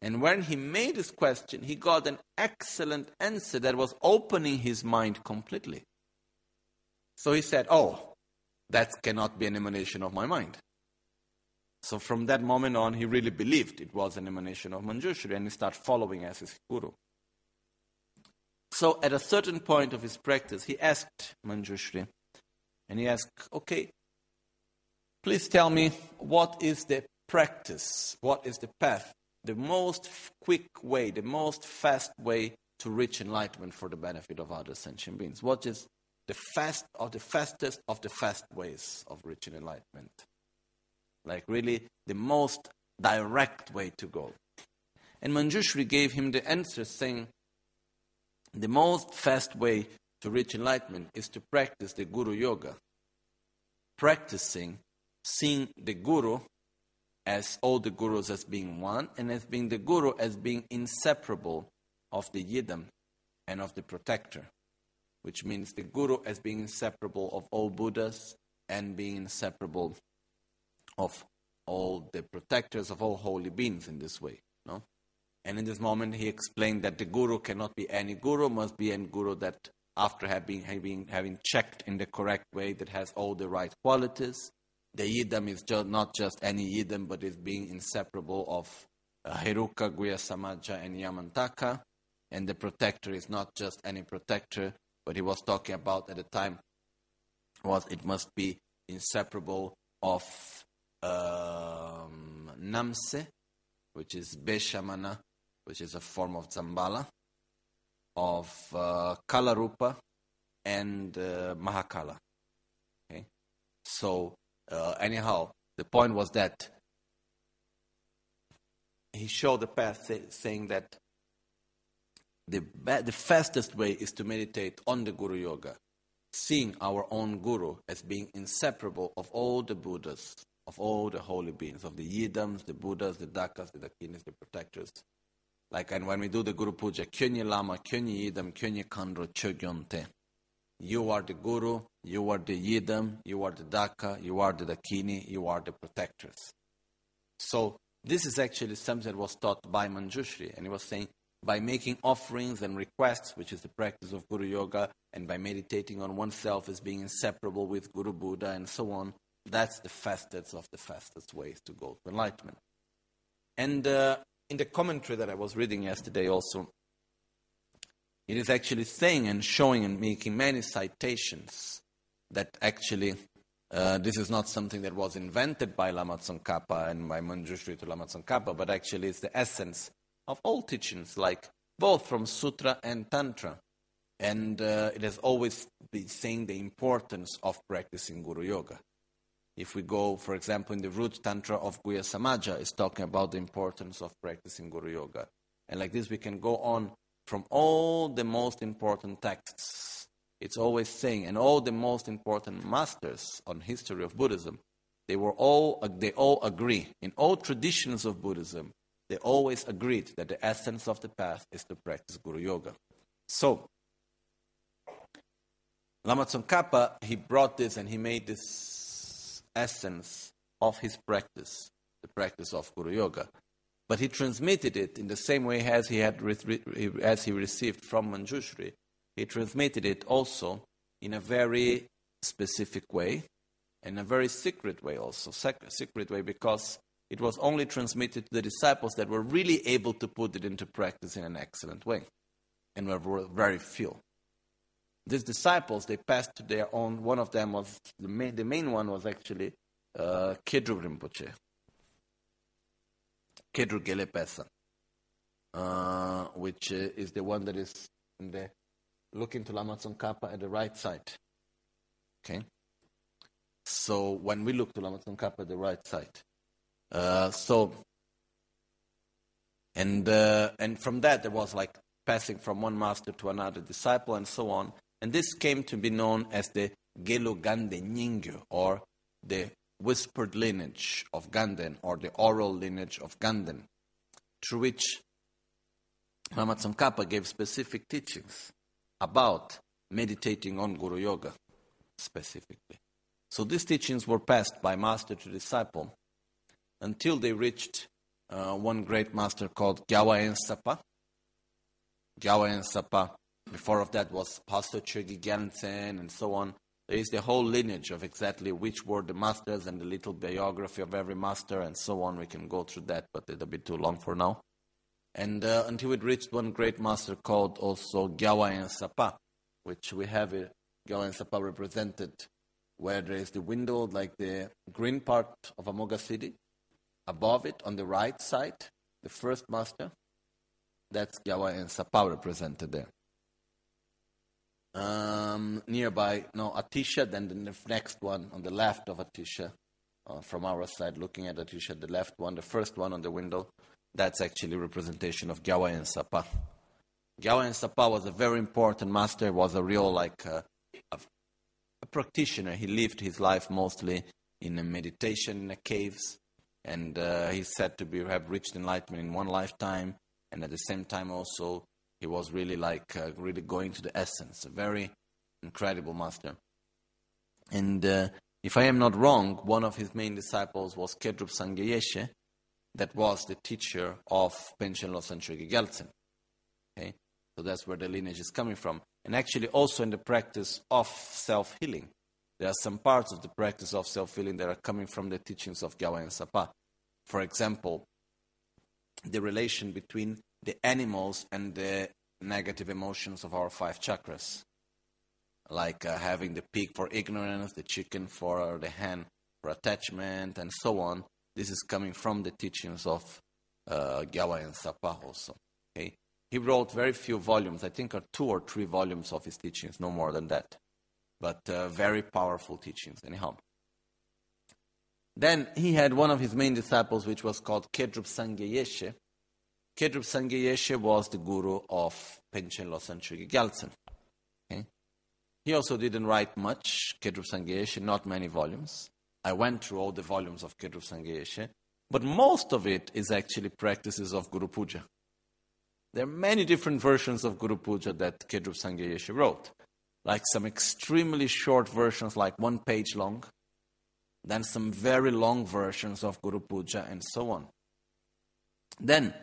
And when he made this question, he got an excellent answer that was opening his mind completely. So he said, Oh, that cannot be an emanation of my mind. So from that moment on, he really believed it was an emanation of Manjushri and he started following as his guru. So at a certain point of his practice, he asked Manjushri, and he asked, okay, please tell me what is the practice, what is the path, the most quick way, the most fast way to reach enlightenment for the benefit of other sentient beings? What is the fast or the fastest of the fast ways of reaching enlightenment? Like really the most direct way to go. And Manjushri gave him the answer saying, the most fast way to reach enlightenment is to practice the Guru Yoga. Practicing, seeing the Guru as all the Gurus as being one, and as being the Guru as being inseparable of the Yidam and of the protector, which means the Guru as being inseparable of all Buddhas and being inseparable of all the protectors of all holy beings in this way. No? And in this moment, he explained that the guru cannot be any guru, must be any guru that after having, having, having checked in the correct way that has all the right qualities. The yidam is just, not just any yidam, but is being inseparable of uh, Heruka, Guhya Samaja, and Yamantaka. And the protector is not just any protector, but he was talking about at the time was it must be inseparable of um, Namse, which is Beshamana, which is a form of Zambala, of uh, Kalarupa, and uh, Mahakala. Okay? So, uh, anyhow, the point was that he showed the path say, saying that the, the fastest way is to meditate on the Guru Yoga, seeing our own Guru as being inseparable of all the Buddhas, of all the holy beings, of the Yidams, the Buddhas, the Dakas, the Dakinis, the protectors. Like and when we do the Guru Puja, Kyonyi Lama, Kyonyi Yidam, Kyonyi Kandro, Chogyonte. You are the Guru, you are the Yidam, you are the Daka, you are the Dakini, you are the protectors. So this is actually something that was taught by Manjushri, and he was saying by making offerings and requests, which is the practice of Guru Yoga, and by meditating on oneself as being inseparable with Guru Buddha and so on, that's the fastest of the fastest ways to go to enlightenment. And uh, in the commentary that I was reading yesterday, also, it is actually saying and showing and making many citations that actually uh, this is not something that was invented by Lama Tsongkhapa and by Manjushri to Lama Tsongkhapa, but actually it's the essence of all teachings, like both from Sutra and Tantra. And uh, it has always been saying the importance of practicing Guru Yoga. If we go, for example, in the root tantra of Guhya Samaja, is talking about the importance of practicing Guru Yoga. And like this, we can go on from all the most important texts. It's always saying, and all the most important masters on history of Buddhism, they were all they all agree in all traditions of Buddhism. They always agreed that the essence of the path is to practice Guru Yoga. So, Lama Tsongkhapa, he brought this and he made this essence of his practice, the practice of Guru Yoga. But he transmitted it in the same way as he, had as he received from Manjushri. He transmitted it also in a very specific way, in a very secret way also, secret way because it was only transmitted to the disciples that were really able to put it into practice in an excellent way, and were very few these disciples, they passed to their own. One of them was the main, the main one was actually uh, Kedru Rinpoche, Kedru Gelepesa, uh, which uh, is the one that is in the looking to Lama Tsongkhapa at the right side. Okay, so when we look to Lama Tsongkhapa at the right side, uh, so and uh, and from that there was like passing from one master to another disciple and so on. And this came to be known as the Gelo Ganden Nyengyu, or the whispered lineage of Ganden, or the oral lineage of Ganden, through which Lama Tsongkhapa gave specific teachings about meditating on Guru Yoga specifically. So these teachings were passed by master to disciple until they reached uh, one great master called Gyalwa Ensapa. Gyalwa Ensapa before of that was Baso Chogi Gyaltsen and so on. There is the whole lineage of exactly which were the masters and the little biography of every master and so on. We can go through that, but a bit too long for now. And uh, until it reached one great master called also Gyalwa Ensapa, which we have it, Gyalwa Ensapa represented where there is the window, like the green part of Amoghasiddhi. Above it, on the right side, the first master, that's Gyalwa Ensapa represented there um, nearby, no, Atisha, then the next one on the left of Atisha, uh, from our side, looking at Atisha, the left one, the first one on the window, that's actually representation of Gyalwa Ensapa. Gyalwa Ensapa was a very important master, was a real, like, uh, a, a, practitioner. He lived his life mostly in meditation in caves, and uh, he's said to be, have reached enlightenment in one lifetime, and at the same time also he was really like uh, really going to the essence, a very incredible master. And uh, if I am not wrong, one of his main disciples was Kedrup Sangye that was the teacher of Panchen Losang Chogi Gyaltsen. Okay? So that's where the lineage is coming from. And actually, also in the practice of self healing. There are some parts of the practice of self healing that are coming from the teachings of Gyalwa Ensapa. For example, the relation between the animals and the negative emotions of our five chakras. Like uh, having the pig for ignorance, the chicken for the hen for attachment, and so on. This is coming from the teachings of uh, Gyalwa Ensapa also. Okay? He wrote very few volumes, I think are two or three volumes of his teachings, no more than that. But uh, very powerful teachings, anyhow. Then he had one of his main disciples, which was called Kedrup Sangye Yeshe. Kedrup Sangye Yeshe was the guru of Penchen Losang Chökyi Gyaltsen. Okay? He also didn't write much, Kedrup Sangye Yeshe, not many volumes. I went through all the volumes of Kedrup Sangye Yeshe, but most of it is actually practices of Guru Puja. There are many different versions of Guru Puja that Kedrup Sangye Yeshe wrote, like some extremely short versions, like one page long, then some very long versions of Guru Puja, and so on. Then,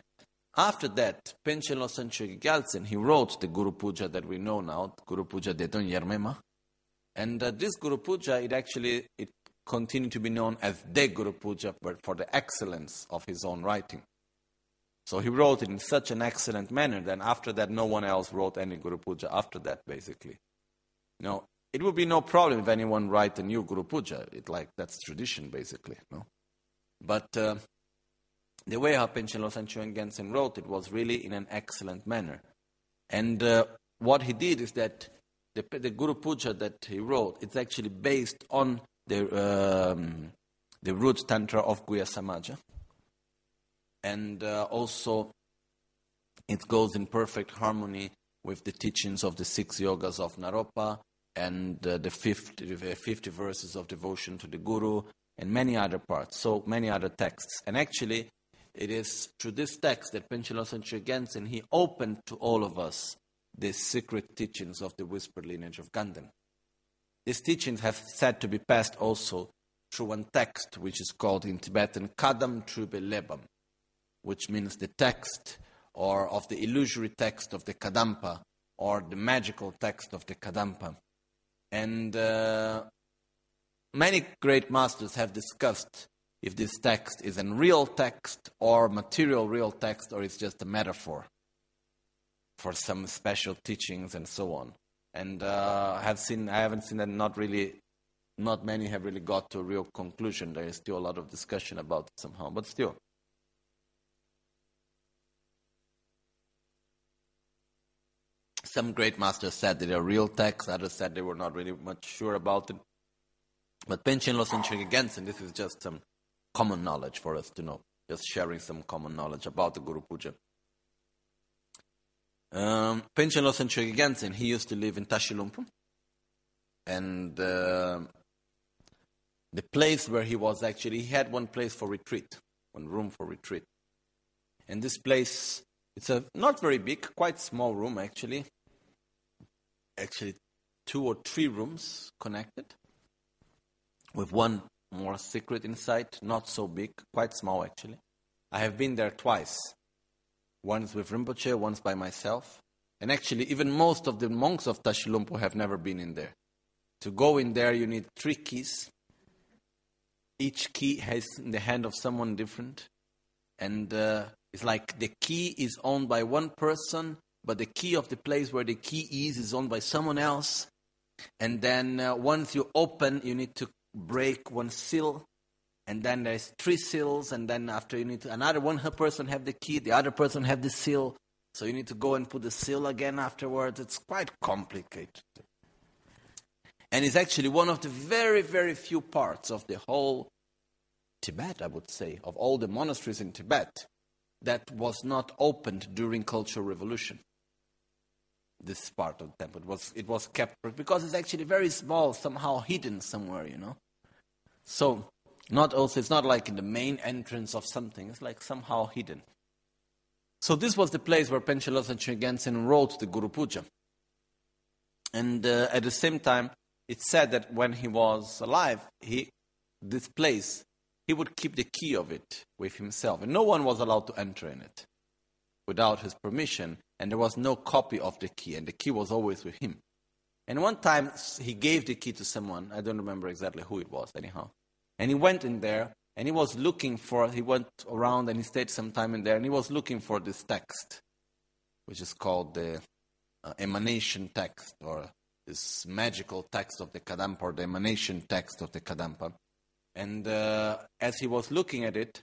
after that, Penchen Losang Gyaltsen, he wrote the Guru Puja that we know now, Guru Puja de Don Yermema. And uh, this Guru Puja, it actually it continued to be known as the Guru Puja, but for the excellence of his own writing. So he wrote it in such an excellent manner that after that, no one else wrote any Guru Puja after that, basically. No, it would be no problem if anyone write a new Guru Puja. It like that's tradition, basically. No, but uh, the way how Penchen Losang Chökyi Gyaltsen wrote it was really in an excellent manner. And uh, what he did is that the, the Guru Puja that he wrote, it's actually based on the, um, the root tantra of Guhya Samaja. And uh, also, it goes in perfect harmony with the teachings of the six yogas of Naropa and uh, the 50, 50 verses of devotion to the Guru and many other parts, so many other texts. And actually, it is through this text that Penchen Losang Gyaltsen, he opened to all of us the secret teachings of the whispered lineage of Ganden. These teachings have said to be passed also through one text which is called in Tibetan Kadam Trube Lebam, which means the text or of the illusory text of the Kadampa or the magical text of the Kadampa. And uh, many great masters have discussed if this text is a real text or material real text or it's just a metaphor for some special teachings and so on and uh, have seen I haven't seen that not really not many have really got to a real conclusion. There is still a lot of discussion about it somehow, but still. Some great masters said that they're real texts, others said they were not really much sure about it. But Penchen Chökyi Gyaltsen, this is just some common knowledge for us to know, just sharing some common knowledge about the Guru Puja. Um, Penchen Losang Chökyi he used to live in Tashilhunpo. And uh, the place where he was actually, he had one place for retreat, one room for retreat. And this place, it's a not very big, quite small room actually. Actually, two or three rooms connected, with one more secret inside, not so big, quite small actually. I have been there twice once with Rinpoche, once by myself. And actually, even most of the monks of Tashilhunpo have never been in there. To go in there, you need three keys. Each key has in the hand of someone different. And uh, it's like the key is owned by one person, but the key of the place where the key is is owned by someone else. And then uh, once you open, you need to break one seal and then there's three seals, and then after you need to, another one person have the key, the other person have the seal, so you need to go and put the seal again afterwards. It's quite complicated. And it's actually one of the very, very few parts of the whole Tibet, I would say, of all the monasteries in Tibet, that was not opened during Cultural Revolution. This part of the temple it was it was kept because it's actually very small, somehow hidden somewhere, you know. So not also, it's not like in the main entrance of something, it's like somehow hidden. So this was the place where Penchen Losang Chökyi wrote the Guru Puja. And uh, at the same time, it's said that when he was alive, he, this place, he would keep the key of it with himself. And no one was allowed to enter in it without his permission. and there was no copy of the key, and the key was always with him. And one time he gave the key to someone, I don't remember exactly who it was, anyhow. And he went in there, and he was looking for, he went around and he stayed some time in there, and he was looking for this text, which is called the uh, emanation text, or this magical text of the Kadampa, or the emanation text of the Kadampa. And uh, as he was looking at it,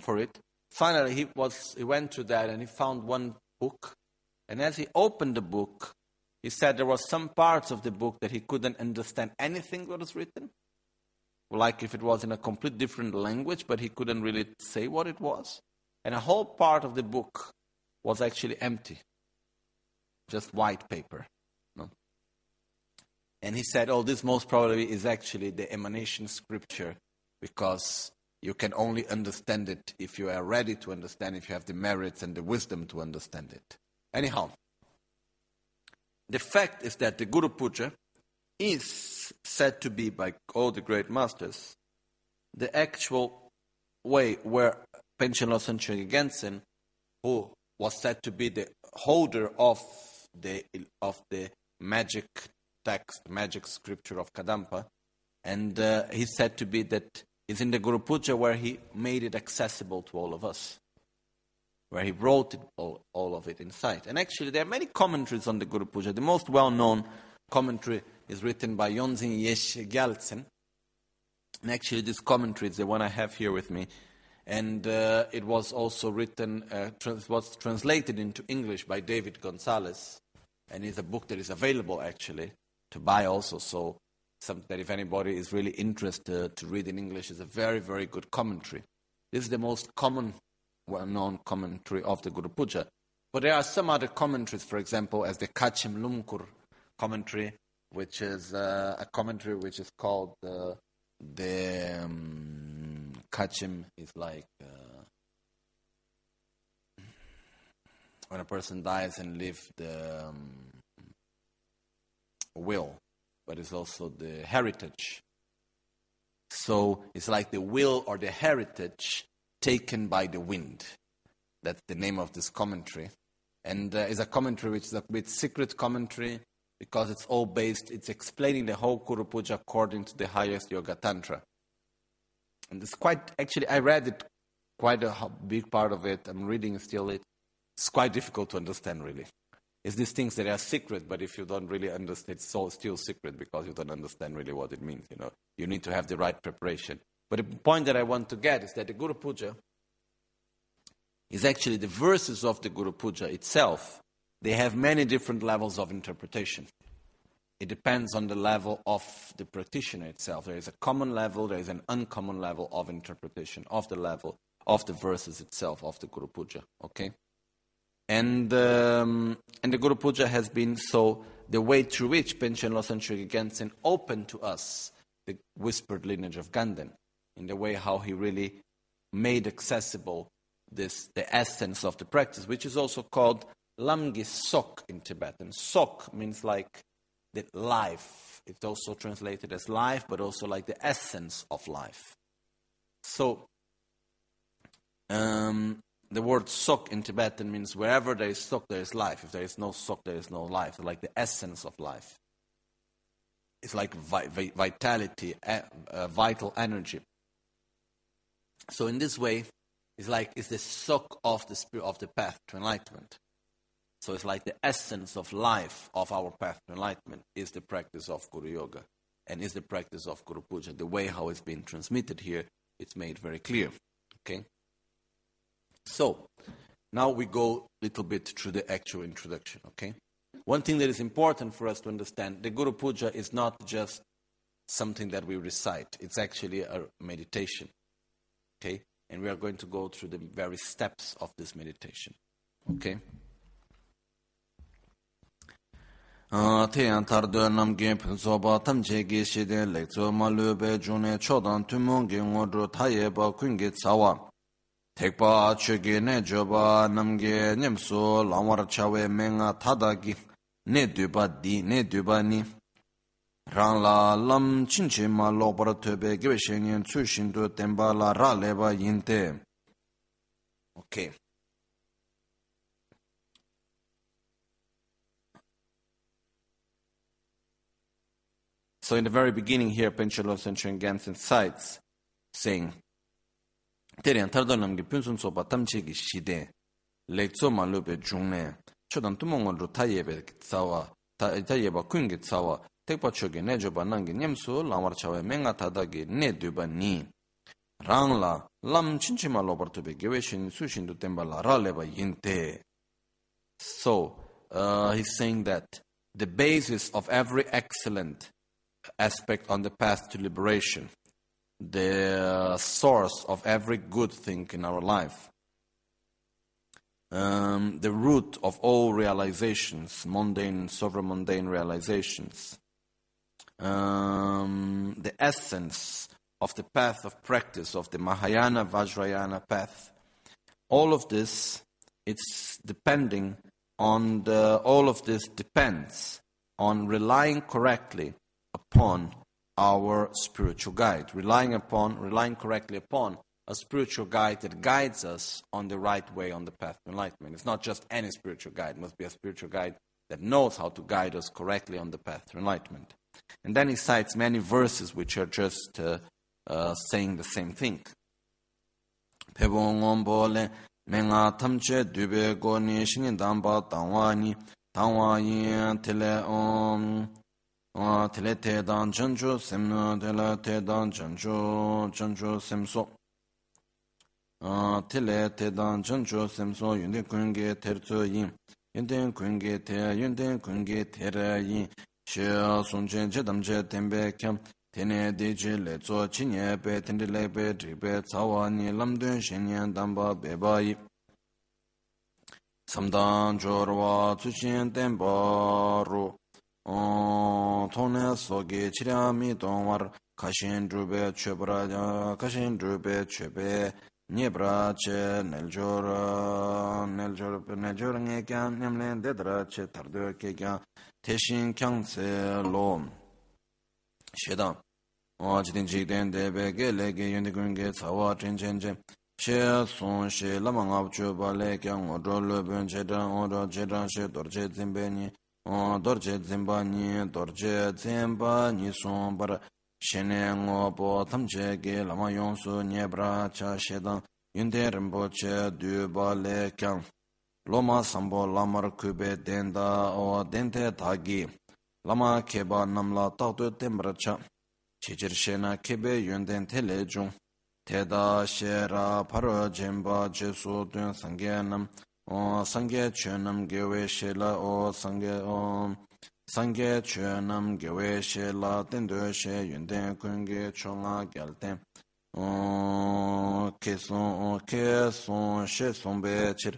for it, finally he, was, he went to that and he found one book. And as he opened the book, he said there was some parts of the book that he couldn't understand anything that was written. Like if it was in a complete different language, but he couldn't really say what it was. And a whole part of the book was actually empty. Just white paper. No? And he said, oh, this most probably is actually the emanation scripture because you can only understand it if you are ready to understand, if you have the merits and the wisdom to understand it. Anyhow, the fact is that the Guru Puja is said to be, by all the great masters, the actual way where Panchen Losang Gyaltsen, who was said to be the holder of the, of the magic text, magic scripture of Kadampa, and uh, he's said to be that is in the Guru Puja where he made it accessible to all of us, where he wrote it, all, all of it inside. And actually, there are many commentaries on the Guru Puja. The most well known commentary is written by Yongzin Yeshe Gyaltsen. And actually, this commentary is the one I have here with me. And uh, it was also written, uh, trans- was translated into English by David Gonsalez. And it's a book that is available actually to buy also. So something that if anybody is really interested to read in English is a very, very good commentary. This is the most common, well-known commentary of the Guru Puja. But there are some other commentaries, for example, as the Kachim Lumkur commentary, which is uh, a commentary which is called uh, the um, Kachim is like uh, when a person dies and leaves the um, will but it's also the heritage. So it's like the will or the heritage taken by the wind. That's the name of this commentary. And uh, it's a commentary which is a bit secret commentary because it's all based, it's explaining the whole Guru Puja according to the highest Yoga Tantra. And it's quite, actually, I read it, quite a big part of it. I'm reading still it. It's quite difficult to understand, really. It's these things that are secret, but if you don't really understand, it's all still secret because you don't understand really what it means. You know, you need to have the right preparation. But the point that I want to get is that the Guru Puja is actually the verses of the Guru Puja itself. They have many different levels of interpretation. It depends on the level of the practitioner itself. There is a common level, there is an uncommon level of interpretation of the level of the verses itself of the Guru Puja. Okay? And, um, and the Guru Puja has been so the way through which Panchen Losang Gyaltsen opened to us the whispered lineage of Ganden, in the way how he really made accessible this, the essence of the practice, which is also called Lamgi Sok in Tibetan. Sok means like the life. It's also translated as life, but also like the essence of life. So, um, the word sok in Tibetan means wherever there is sok, there is life. If there is no sok, there is no life. Like the essence of life. It's like vi- vitality, uh, vital energy. So in this way, it's like it's the sok of the spirit of the path to enlightenment. So it's like the essence of life of our path to enlightenment is the practice of Guru Yoga and is the practice of Guru Puja. The way how it's been transmitted here, it's made very clear. Okay. So, now we go a little bit through the actual introduction, okay? One thing that is important for us to understand the Guru Puja is not just something that we recite, it's actually a meditation, okay? And we are going to go through the various steps of this meditation, okay? Uh, nam tam che ge shi de ma lu be ju ne cho dan tu ge ngo ta ye ba ge Tekpa choki ne joba namge nyamso lamwar chawe menga tadagi ne duba di ne duba ni. rāng lā lām chīn chī mā lōk parā tōbē kīwē shēngiān tsū shīn tō tēmbā lā rā lē bā yīn tē. Ok. So in the very beginning here, Penchelos and Shengansen cites, saying, Terian tardo namgi pyunsun soba tamche ki shide, lekso ma lupe jungne, chodan tumongon ru tayebe tsawa, tayeba kungi tsawa, tekpa choge ne joba nangi nyamsu lamar chawe menga tadagi ne duba ni. Rang la, lam chinchima lobar tube gewe shin su shindu temba la ra leba yinte. So, uh, he's saying that the basis of every excellent aspect on the path to liberation, the source of every good thing in our life, um, the root of all realizations, mundane, sovereign mundane realizations, um, the essence of the path of practice of the Mahayana Vajrayana path. All of this, it's depending on the, all of this depends on relying correctly upon our spiritual guide, relying upon, relying correctly upon a spiritual guide that guides us on the right way on the path to enlightenment. It's not just any spiritual guide, it must be a spiritual guide that knows how to guide us correctly on the path to enlightenment. And then he cites many verses which are just uh, uh, saying the same thing. menga tamche dube go ni shingin damba tangwa ni tangwa yin tele om tele te dan chanchu semno tele te dan chanchu chanchu semso tele te dan chanchu semso yunde kunge terzo yin yunde kunge te yunde kunge tere yin Shia sunchen che tamche tenpe kyam, tene deche le tso chi nye pe tende le pe tri pe tsawa ni lamdun shen nyen tamba pe bayi. Samdan chorwa tsushin tenpa ru, tone soge chirya mi tongwar, kashin drupe chepra, kashin drupe chepe, nyebra che neljor, neljor, neljor nge kyan, nyamlen dedra che tardo ke kyan, 대신 경세 롬 셰당. 어 지든 지든 대베게 레게 연대군게 사와 전전전 셰손 셰라망압 주발레 경 어돌로 변제다 어도 제다 셰 dorje 짐베니. 어 dorje 짐바니 dorje 짐바니 손바라. 셴행어 보 탐제게 라마 용수 녜브라 차 셰당. 윤데름보체 듀발레 경. loma sambo lamar kube denda o dente thagi lama keba namla taqtu temracha chichir shena kebe yönden tele jung teda shera paro jemba jesu dun sangye nam o sangye chönam gewe shela o sangye o sangye chönam gewe shela dendo she yönden kunge chonga gelten o keson o keson she sonbe chir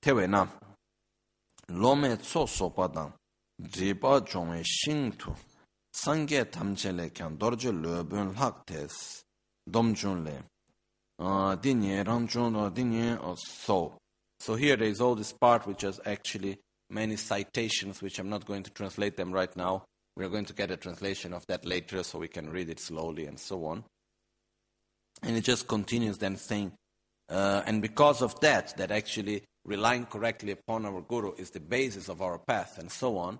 tewe na lome tso sopa dang driba chongwe shing sangye tamchele kyan dorje löbün lak tes domchunle dinye ramchun dinye so. So here there is all this part which is actually many citations which I'm not going to translate them right now. We are going to get a translation of that later so we can read it slowly and so on. And it just continues then saying uh, and because of that that actually relying correctly upon our guru is the basis of our path and so on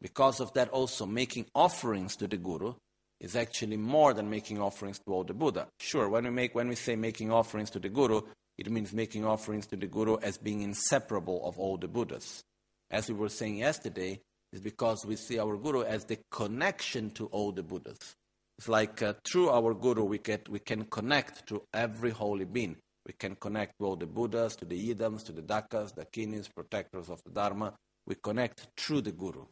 because of that, also making offerings to the Guru is actually more than making offerings to all the Buddha. Sure, when we, make, when we say making offerings to the Guru, it means making offerings to the Guru as being inseparable of all the Buddhas. As we were saying yesterday, is because we see our Guru as the connection to all the Buddhas. It's like uh, through our Guru we, get, we can connect to every holy being. We can connect all the Buddhas, to the Yidams, to the Dakas, the Kinis, protectors of the Dharma. We connect through the Guru.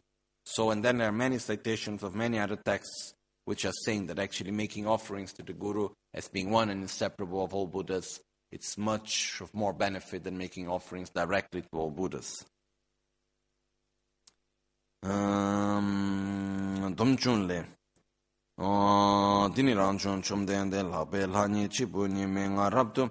So, and then there are many citations of many other texts which are saying that actually making offerings to the Guru as being one and inseparable of all Buddhas, it's much of more benefit than making offerings directly to all Buddhas. Um, domchunle dini ranchun chumdende labe lani chibuni menga rabdu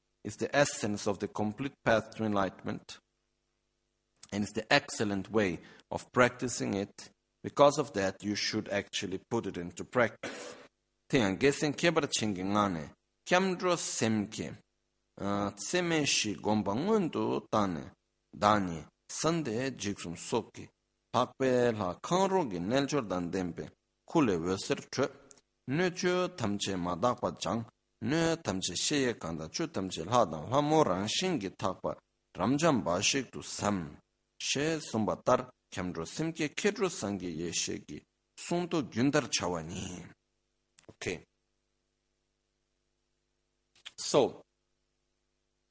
is the essence of the complete path to enlightenment and is the excellent way of practicing it. Because of that, you should actually put it into practice. Tiyan gesen kebar chingi ngane, kiamdro semke, uh, tseme shi gomba ngundu tane, dani, sande jiksum soki, pakpe la kanro gi nelchor dan dempe, kule weser tre, ne chu tamche madakpa jang, ne tamche sheye kanda tamche ladang lamo rang shingi takpa, ramjam bashik tu sam, she sumba tar semke kedro sangi ye shegi, sunto gyundar chawani. Okay. So,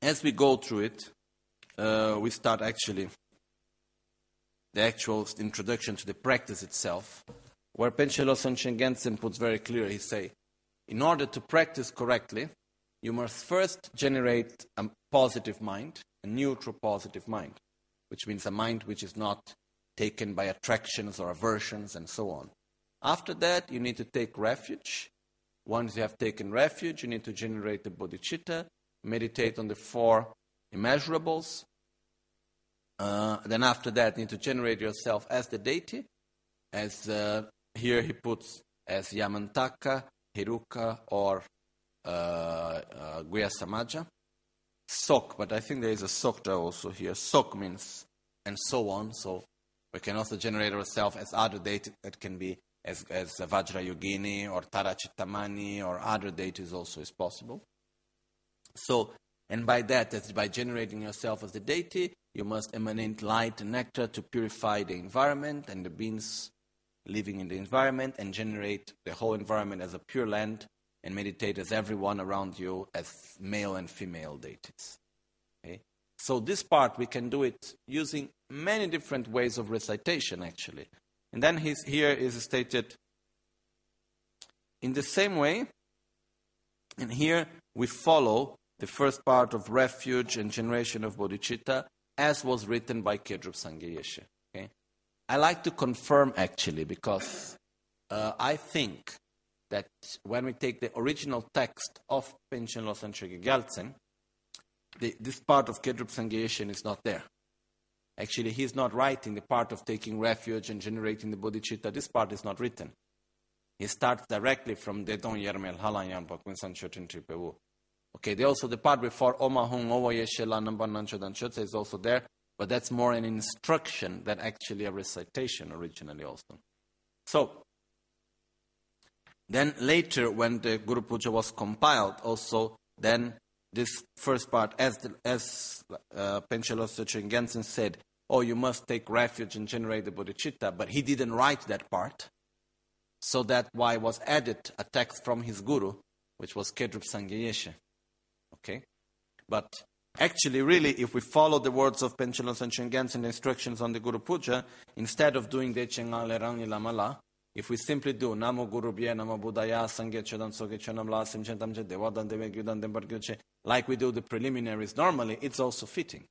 as we go through it, uh, we start actually the actual introduction to the practice itself, where Panchen Losang Gyaltsen puts very clear, he say, in order to practice correctly, you must first generate a positive mind, a neutral positive mind, which means a mind which is not taken by attractions or aversions and so on. After that, you need to take refuge. Once you have taken refuge, you need to generate the bodhicitta, meditate on the four immeasurables. Uh, then after that, you need to generate yourself as the deity, as uh, here he puts as Yamantaka, Heruka, or uh, uh, Samaja. Sok, but I think there is a Sokta also here. Sok means and so on. So we can also generate ourselves as other deities that can be as, as Vajra Yogini or Tara Chittamani or other deities also is possible. So, and by that, that's by generating yourself as the deity, you must emanate light and nectar to purify the environment and the beings living in the environment and generate the whole environment as a pure land and meditate as everyone around you as male and female deities. Okay? So this part we can do it using many different ways of recitation actually. And then here is stated in the same way, and here we follow the first part of refuge and generation of bodhicitta as was written by Kedrup Sangye Yeshe. Okay? I like to confirm actually because uh, I think that when we take the original text of Panchen Losang Gyaltsen, this part of Kedrup Yeshe is not there. Actually, he's not writing the part of taking refuge and generating the bodhicitta. This part is not written. He starts directly from Dedon Yermel Halayam Pakun Chotin Tripewu. Okay, also the part before Oma Hung Owa Yeshe Lanamban Nanchodan Chotse is also there, but that's more an instruction than actually a recitation originally also. So, then later when the Guru Puja was compiled, also then this first part, as, the, as uh, Penchelos Gensen said, oh, you must take refuge and generate the bodhicitta, but he didn't write that part. So that why was added a text from his guru, which was Kedrup Sangye Yeshe. Okay? But actually, really, if we follow the words of Gyaltsen and the instructions on the Guru Puja, instead of doing the Chengal Rangi Lamala, if we simply do Namo Guru Bhye, Namo Buddhaya, Sangye Chodan Soge Chonam La Simchen Tamche Devadan Deve Gyudan Dembar Gyuche, like we do the preliminaries normally, it's also fitting.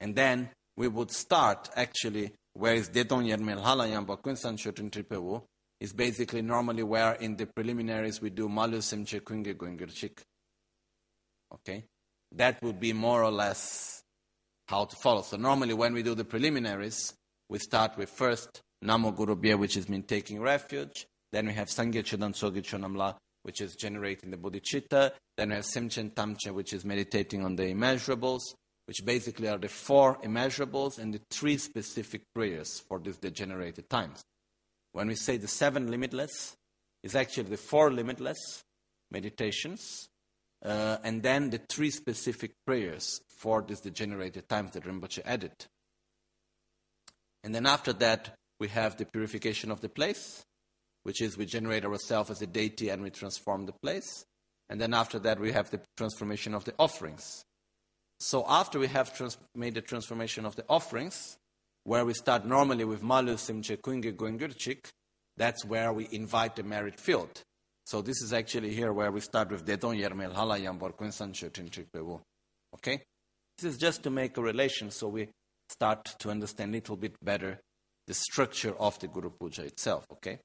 And then we would start actually where is Dedon Yermel Halayam Bakun Shotin Tripewu, is basically normally where in the preliminaries we do Malu Simche Kunge Chik. Okay? That would be more or less how to follow. So normally when we do the preliminaries, we start with first Namo Guru Bhye, which is mean taking refuge. Then we have Sangye Chodan Sogi Chonamla, which is generating the bodhicitta. Then we have Simchen Tamche, which is meditating on the immeasurables which basically are the four immeasurables and the three specific prayers for these degenerated times. When we say the seven limitless, it's actually the four limitless meditations, uh, and then the three specific prayers for these degenerated times that Rinpoche added. And then after that, we have the purification of the place, which is we generate ourselves as a deity and we transform the place. And then after that, we have the transformation of the offerings, so after we have trans- made the transformation of the offerings, where we start normally with Malu Simche Kunge Guengurchik, that's where we invite the merit field. So this is actually here where we start with Dedon Yermel Halayam Borkun Okay? This is just to make a relation so we start to understand a little bit better the structure of the Guru Puja itself. Okay?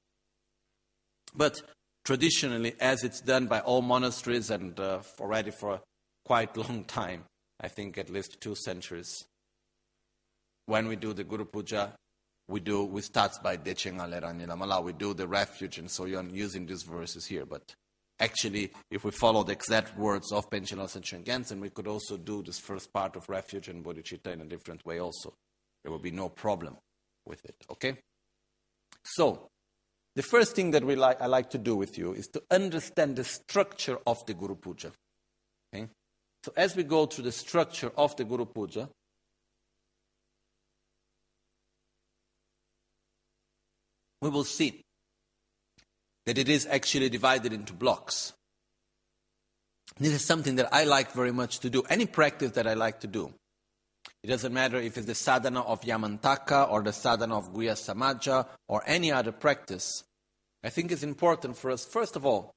But traditionally, as it's done by all monasteries and uh, already for a quite long time, I think at least two centuries, when we do the Guru Puja, we do we start by Dechenga Lerani we do the refuge and so on using these verses here. But actually, if we follow the exact words of Panchen Losang Gyaltsen, we could also do this first part of refuge and bodhicitta in a different way also. There will be no problem with it. Okay? So, the first thing that we like, I like to do with you is to understand the structure of the Guru Puja. Okay? So, as we go through the structure of the Guru Puja, we will see that it is actually divided into blocks. This is something that I like very much to do. Any practice that I like to do. It doesn't matter if it's the sadhana of Yamantaka or the sadhana of Guhya Samaja or any other practice. I think it's important for us, first of all,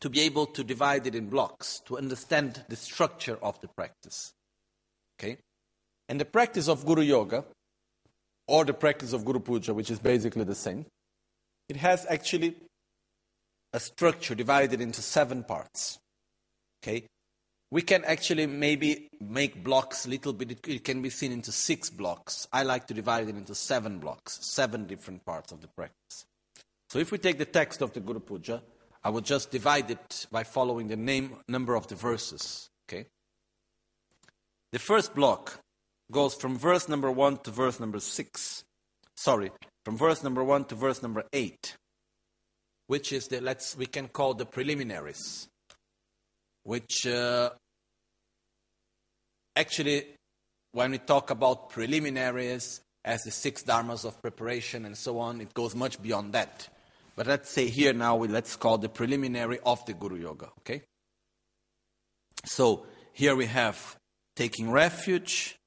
to be able to divide it in blocks, to understand the structure of the practice. Okay? And the practice of Guru Yoga or the practice of Guru Puja, which is basically the same, it has actually a structure divided into seven parts. Okay? We can actually maybe make blocks a little bit, it can be seen into six blocks. I like to divide it into seven blocks, seven different parts of the practice. So if we take the text of the Guru Puja, I will just divide it by following the name number of the verses. Okay? The first block goes from verse number 1 to verse number 6. Sorry, from verse number 1 to verse number 8, which is the, let's, we can call the preliminaries, which uh, actually, when we talk about preliminaries as the six dharmas of preparation and so on, it goes much beyond that. But let's say here now, we, let's call the preliminary of the Guru Yoga, okay? So here we have taking refuge,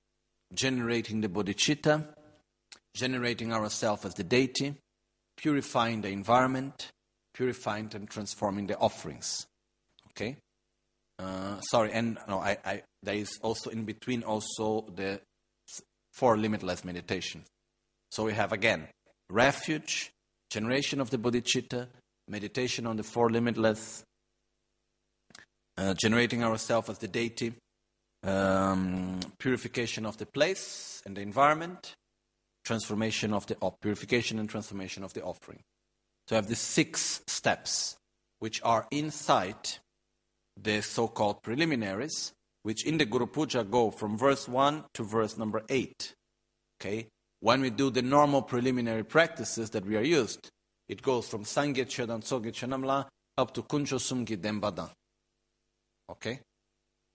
generating the bodhicitta, generating ourselves as the deity, purifying the environment, purifying and transforming the offerings. Okay? Uh, sorry, and no, I, I, there is also in between also the four limitless meditation. So we have again refuge, generation of the bodhicitta, meditation on the four limitless, uh, generating ourselves as the deity, um, purification of the place and the environment, transformation of the purification and transformation of the offering. So I have the six steps, which are inside the so-called preliminaries, which in the Guru Puja go from verse 1 to verse number 8. Okay? When we do the normal preliminary practices that we are used, it goes from Sangye Chedan Tsoge Chenamla up to Kuncho Sumgi Dembadan. Okay?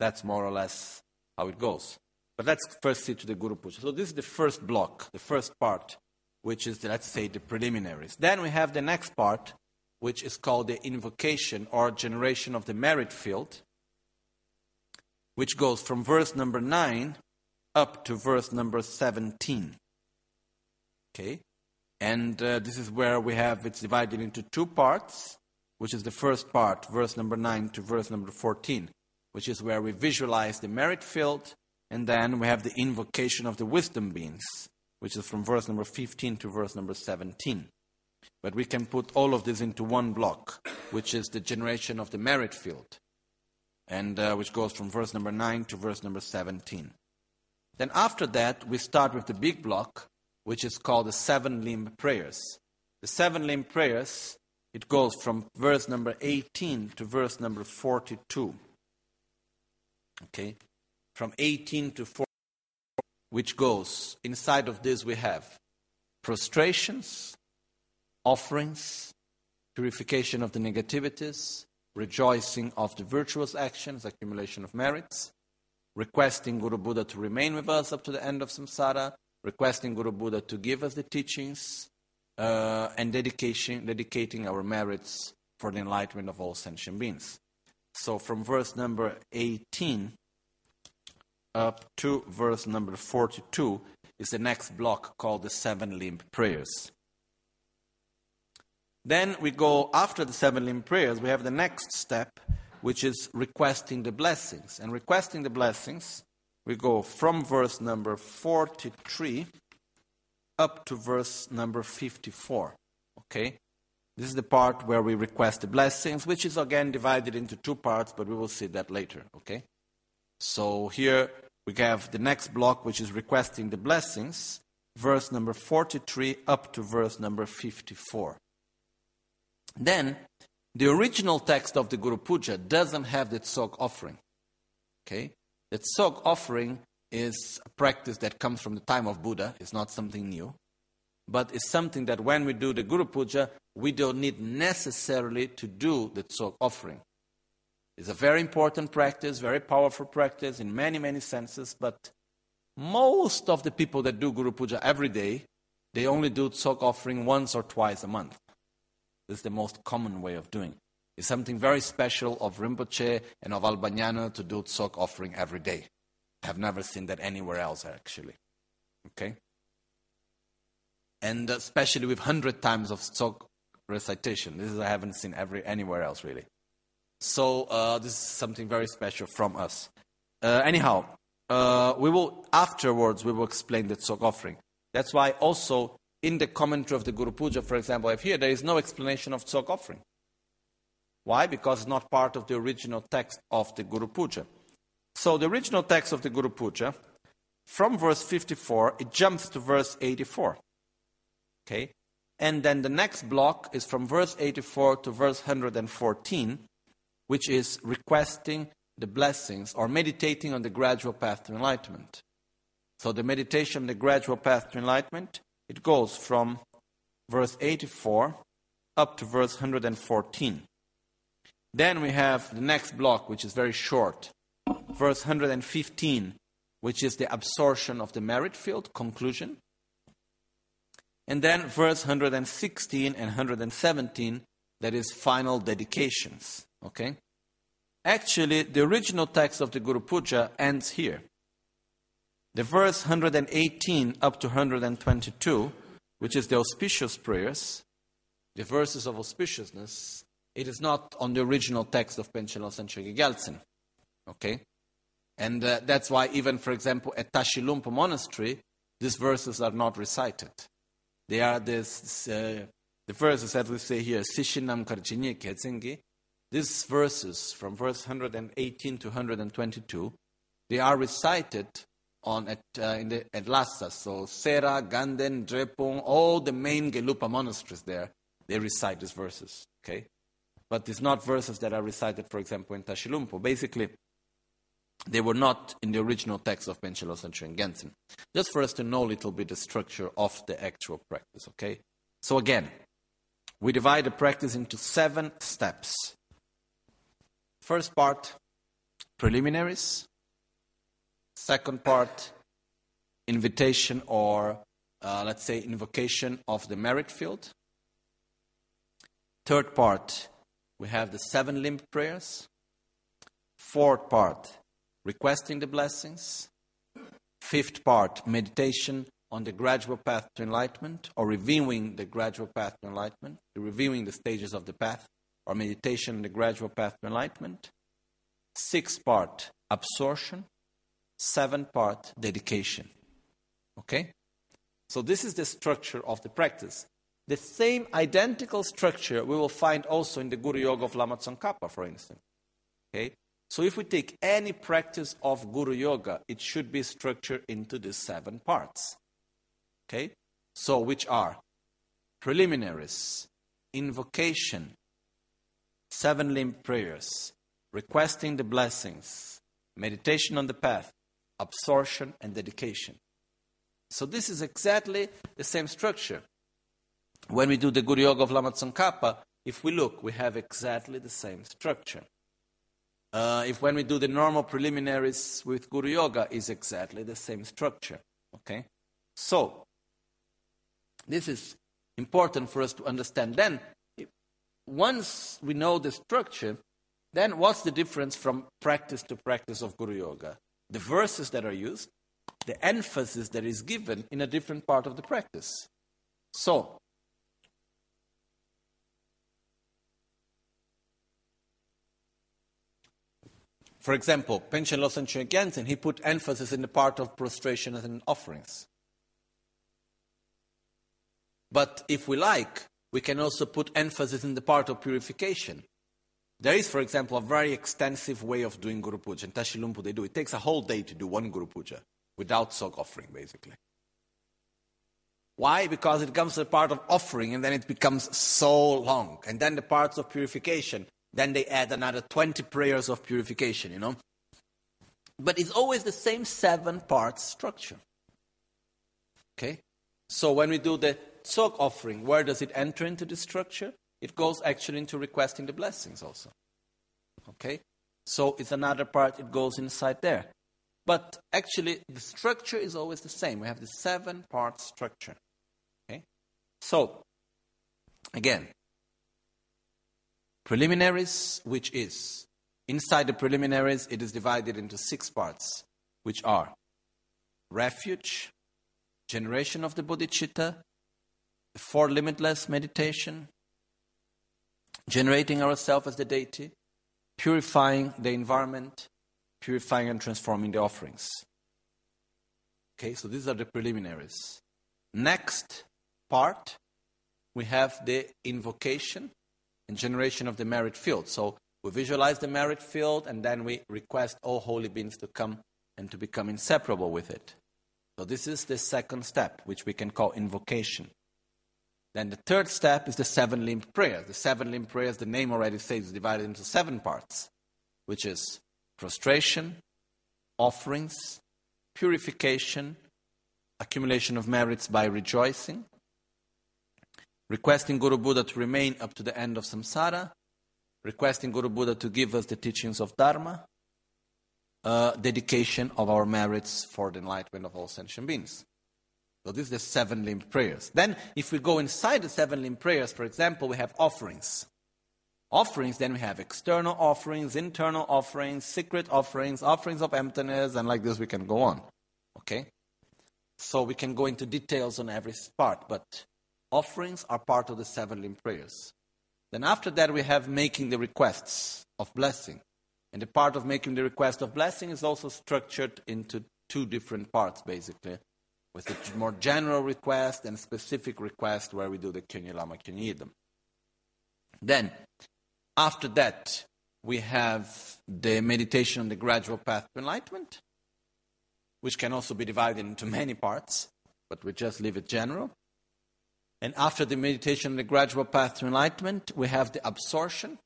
That's more or less how it goes. But let's first see to the Guru Puja. So this is the first block, the first part, which is, the, let's say, the preliminaries. Then we have the next part, which is called the invocation or generation of the merit field, which goes from verse number 9 up to verse number 17. Okay? And uh, this is where we have it's divided into two parts, which is the first part, verse number 9 to verse number 14, which is where we visualize the merit field and then we have the invocation of the wisdom beings, which is from verse number 15 to verse number 17. But we can put all of this into one block, which is the generation of the merit field, and uh, which goes from verse number 9 to verse number 17. Then after that, we start with the big block, which is called the seven limb prayers. The seven limb prayers, it goes from verse number 18 to verse number 42. Okay? from 18 to 40, which goes inside of this we have prostrations, offerings, purification of the negativities, rejoicing of the virtuous actions, accumulation of merits, requesting Guru Buddha to remain with us up to the end of samsara, requesting Guru Buddha to give us the teachings, uh, and dedication, dedicating our merits for the enlightenment of all sentient beings. So from verse number 18 up to verse number 42 is the next block called the seven limb prayers. Then we go after the seven limb prayers, we have the next step, which is requesting the blessings. And requesting the blessings, we go from verse number 43 up to verse number 54. Okay? This is the part where we request the blessings, which is again divided into two parts, but we will see that later, okay? So here we have the next block, which is requesting the blessings, verse number 43 up to verse number 54. Then, the original text of the Guru Puja doesn't have the tsog offering. Okay? The tsog offering is a practice that comes from the time of Buddha, it's not something new but it's something that when we do the Guru Puja, we don't need necessarily to do the Tsog offering. It's a very important practice, very powerful practice in many, many senses, but most of the people that do Guru Puja every day, they only do Tsog offering once or twice a month. This is the most common way of doing. It's something very special of Rinpoche and of Albagnano to do Tsog offering every day. I have never seen that anywhere else, actually. Okay? And especially with 100 times of Tsog recitation. This is I haven't seen every, anywhere else, really. So uh, this is something very special from us. Uh, anyhow, uh, we will, afterwards, we will explain the Tsog offering. That's why also in the commentary of the Guru Puja, for example, I have here, there is no explanation of Tsog offering. Why? Because it's not part of the original text of the Guru Puja. So the original text of the Guru Puja, from verse 54, it jumps to verse 84. Okay? And then the next block is from verse 84 to verse 114, which is requesting the blessings or meditating on the gradual path to enlightenment. So the meditation, the gradual path to enlightenment, it goes from verse 84 up to verse 114. Then we have the next block, which is very short, verse 115, which is the absorption of the merit field, conclusion. And then verse 116 and 117, that is final dedications. Okay? Actually, the original text of the Guru Puja ends here. The verse 118 up to 122, which is the auspicious prayers, the verses of auspiciousness, it is not on the original text of Panchen Losang Chökyi Okay? And uh, that's why, even for example, at Tashi Lhunpo Monastery, these verses are not recited. They are this, uh, the verses that we say here, Sishinam Karjinye Ketsengi. These verses from verse 118 to 122, they are recited on at, uh, in the, at Lhasa. So Sera, Ganden, Drepung, all the main Gelugpa monasteries there, they recite these verses. Okay? But it's not verses that are recited, for example, in Tashi Lhunpo. Basically, they were not in the original text of Panchen Losang Chökyi Gyaltsen. Just for us to know a little bit the structure of the actual practice, okay? So again, we divide the practice into seven steps. First part, preliminaries. Second part, invitation or uh, let's say invocation of the merit field. Third part, we have the seven limb prayers. Fourth part, requesting the blessings. Fifth part, meditation on the gradual path to enlightenment or reviewing the gradual path to enlightenment, reviewing the stages of the path or meditation on the gradual path to enlightenment. Sixth part, absorption. Seventh part, dedication. Okay? So this is the structure of the practice. The same identical structure we will find also in the Guru Yoga of Lama Tsongkhapa, for instance. Okay? So if we take any practice of Guru Yoga, it should be structured into the seven parts. Okay? So which are preliminaries, invocation, seven limb prayers, requesting the blessings, meditation on the path, absorption, and dedication. So this is exactly the same structure. When we do the Guru Yoga of Lama Tsongkhapa, if we look, we have exactly the same structure. Uh, if when we do the normal preliminaries with Guru Yoga, is exactly the same structure. Okay? So, this is important for us to understand. Then, once we know the structure, then what's the difference from practice to practice of Guru Yoga? The verses that are used, the emphasis that is given in a different part of the practice. So, For example, Panchen Losang Chökyi Gyaltsen, he put emphasis in the part of prostration and offerings. But if we like, we can also put emphasis in the part of purification. There is, for example, a very extensive way of doing Guru Puja. In Tashi Lhunpo, they do. It takes a whole day to do one Guru Puja without Tsog offering, basically. Why? Because it becomes a part of offering and then it becomes so long. And then the parts of purification, then they add another 20 prayers of purification, you know? But it's always the same seven parts structure. Okay? So when we do the Tsog offering, where does it enter into the structure? It goes actually into requesting the blessings also. Okay? So it's another part, it goes inside there. But actually, the structure is always the same. We have the seven part structure. Okay? So, again, preliminaries, which is inside the preliminaries, it is divided into six parts, which are refuge, generation of the bodhicitta, four limitless meditation, generating ourselves as the deity, purifying the environment, purifying and transforming the offerings. Okay, so these are the preliminaries. Next part, we have the invocation and generation of the merit field. So we visualize the merit field and then we request all holy beings to come and to become inseparable with it. So this is the second step, which we can call invocation. Then the third step is the seven limb prayer. The seven limb prayers, the name already says, is divided into seven parts, which is prostration, offerings, purification, accumulation of merits by rejoicing, requesting Guru Buddha to remain up to the end of samsara, requesting Guru Buddha to give us the teachings of Dharma, uh, dedication of our merits for the enlightenment of all sentient beings. So this is the seven limb prayers. Then, if we go inside the seven limb prayers, for example, we have offerings. Offerings, then we have external offerings, internal offerings, secret offerings, offerings of emptiness, and like this we can go on. Okay? So we can go into details on every part, but offerings are part of the seven limb prayers. Then after that we have making the requests of blessing. And the part of making the request of blessing is also structured into two different parts, basically with a more general request and specific request where we do the Kyunyi Lama Kyunyi Yidam. Then, after that, we have the meditation on the gradual path to enlightenment, which can also be divided into many parts, but we just leave it general. And after the meditation on the gradual path to enlightenment, we have the absorption,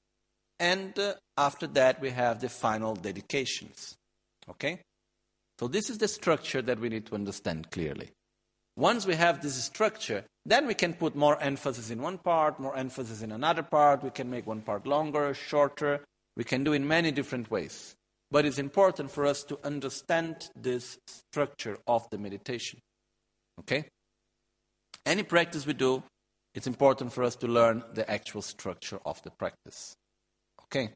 and uh, after that, we have the final dedications. Okay? So, this is the structure that we need to understand clearly. Once we have this structure, then we can put more emphasis in one part, more emphasis in another part. We can make one part longer, shorter. We can do in many different ways. But it's important for us to understand this structure of the meditation. Okay? Any practice we do, it's important for us to learn the actual structure of the practice. Okay?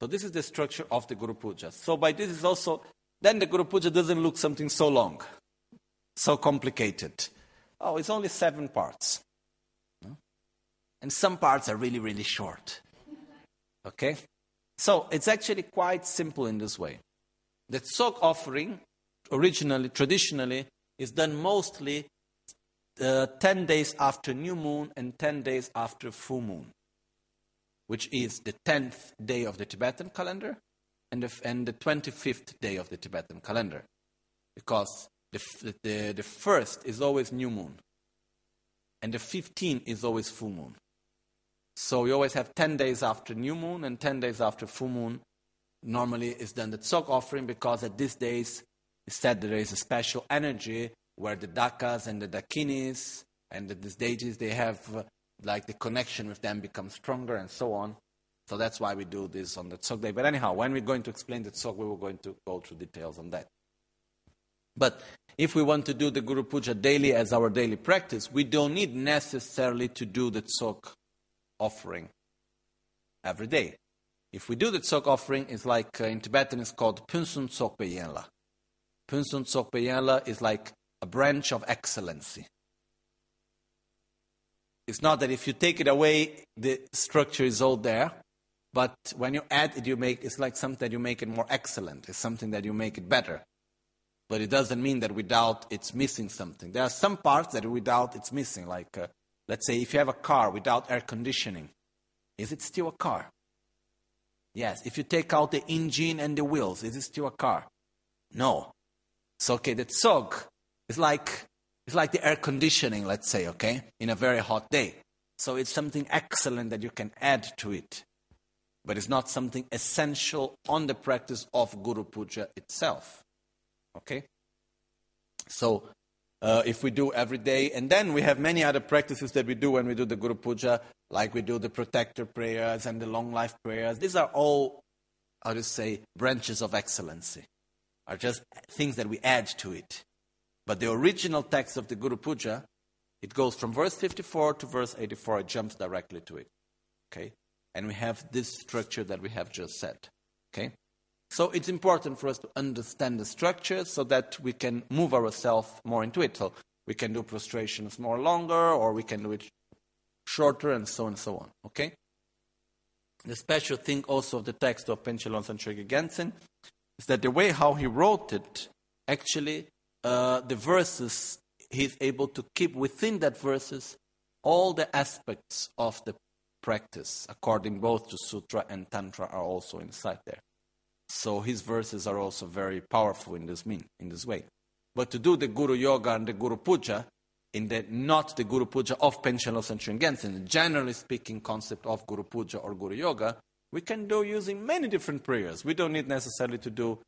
So this is the structure of the Guru Puja. So by this is also then the Guru Puja doesn't look something so long, so complicated. Oh, it's only seven parts. And some parts are really, really short. Okay? So it's actually quite simple in this way. The Tsok offering, originally, traditionally, is done mostly uh, 10 days after new moon and 10 days after full moon, which is the 10th day of the Tibetan calendar and the, and the 25th day of the Tibetan calendar. Because the, the, the first is always new moon, and the 15th is always full moon. So we always have 10 days after new moon and 10 days after full moon. Normally is done the Tsok offering because at these days said there is a special energy where the Dakas and the Dakinis and the, these deities, they have uh, like the connection with them becomes stronger and so on. So that's why we do this on the Tsok day. But anyhow, when we're going to explain the Tsok, we were going to go through details on that. But if we want to do the Guru Puja daily as our daily practice, we don't need necessarily to do the Tsok offering every day. If we do the Tsok offering, it's like uh, in Tibetan it's called Punsun Tsokpe Yenla. Punsun Tsokpe Yenla is like a branch of excellency. It's not that if you take it away, the structure is all there. But when you add it, you make it's like something that you make it more excellent. It's something that you make it better. But it doesn't mean that without it's missing something. There are some parts that without it's missing, like uh, Let's say if you have a car without air conditioning, is it still a car? Yes. If you take out the engine and the wheels, is it still a car? No. So okay, the tsog is like it's like the air conditioning, let's say, okay, in a very hot day. So it's something excellent that you can add to it. But it's not something essential on the practice of Guru Puja itself. Okay? So uh, if we do every day, and then we have many other practices that we do when we do the Guru Puja, like we do the protector prayers and the long life prayers. These are all, how to say, branches of excellency, are just things that we add to it. But the original text of the Guru Puja, it goes from verse 54 to verse 84, it jumps directly to it. Okay? And we have this structure that we have just said. Okay? So it's important for us to understand the structure so that we can move ourselves more into it. So we can do prostrations more longer, or we can do it shorter, and so on and so on. Okay? The special thing also of the text of Panchen Losang Chökyi Gyaltsen is that the way how he wrote it, actually, uh, the verses, he's able to keep within that verses all the aspects of the practice, according both to Sutra and Tantra, are also inside there. So his verses are also very powerful in this mean, in this way. But to do the Guru Yoga and the Guru Puja, in the not the Guru Puja of Losang Chökyi Gyaltsen, the generally speaking concept of Guru Puja or Guru Yoga, we can do using many different prayers. We don't need necessarily to do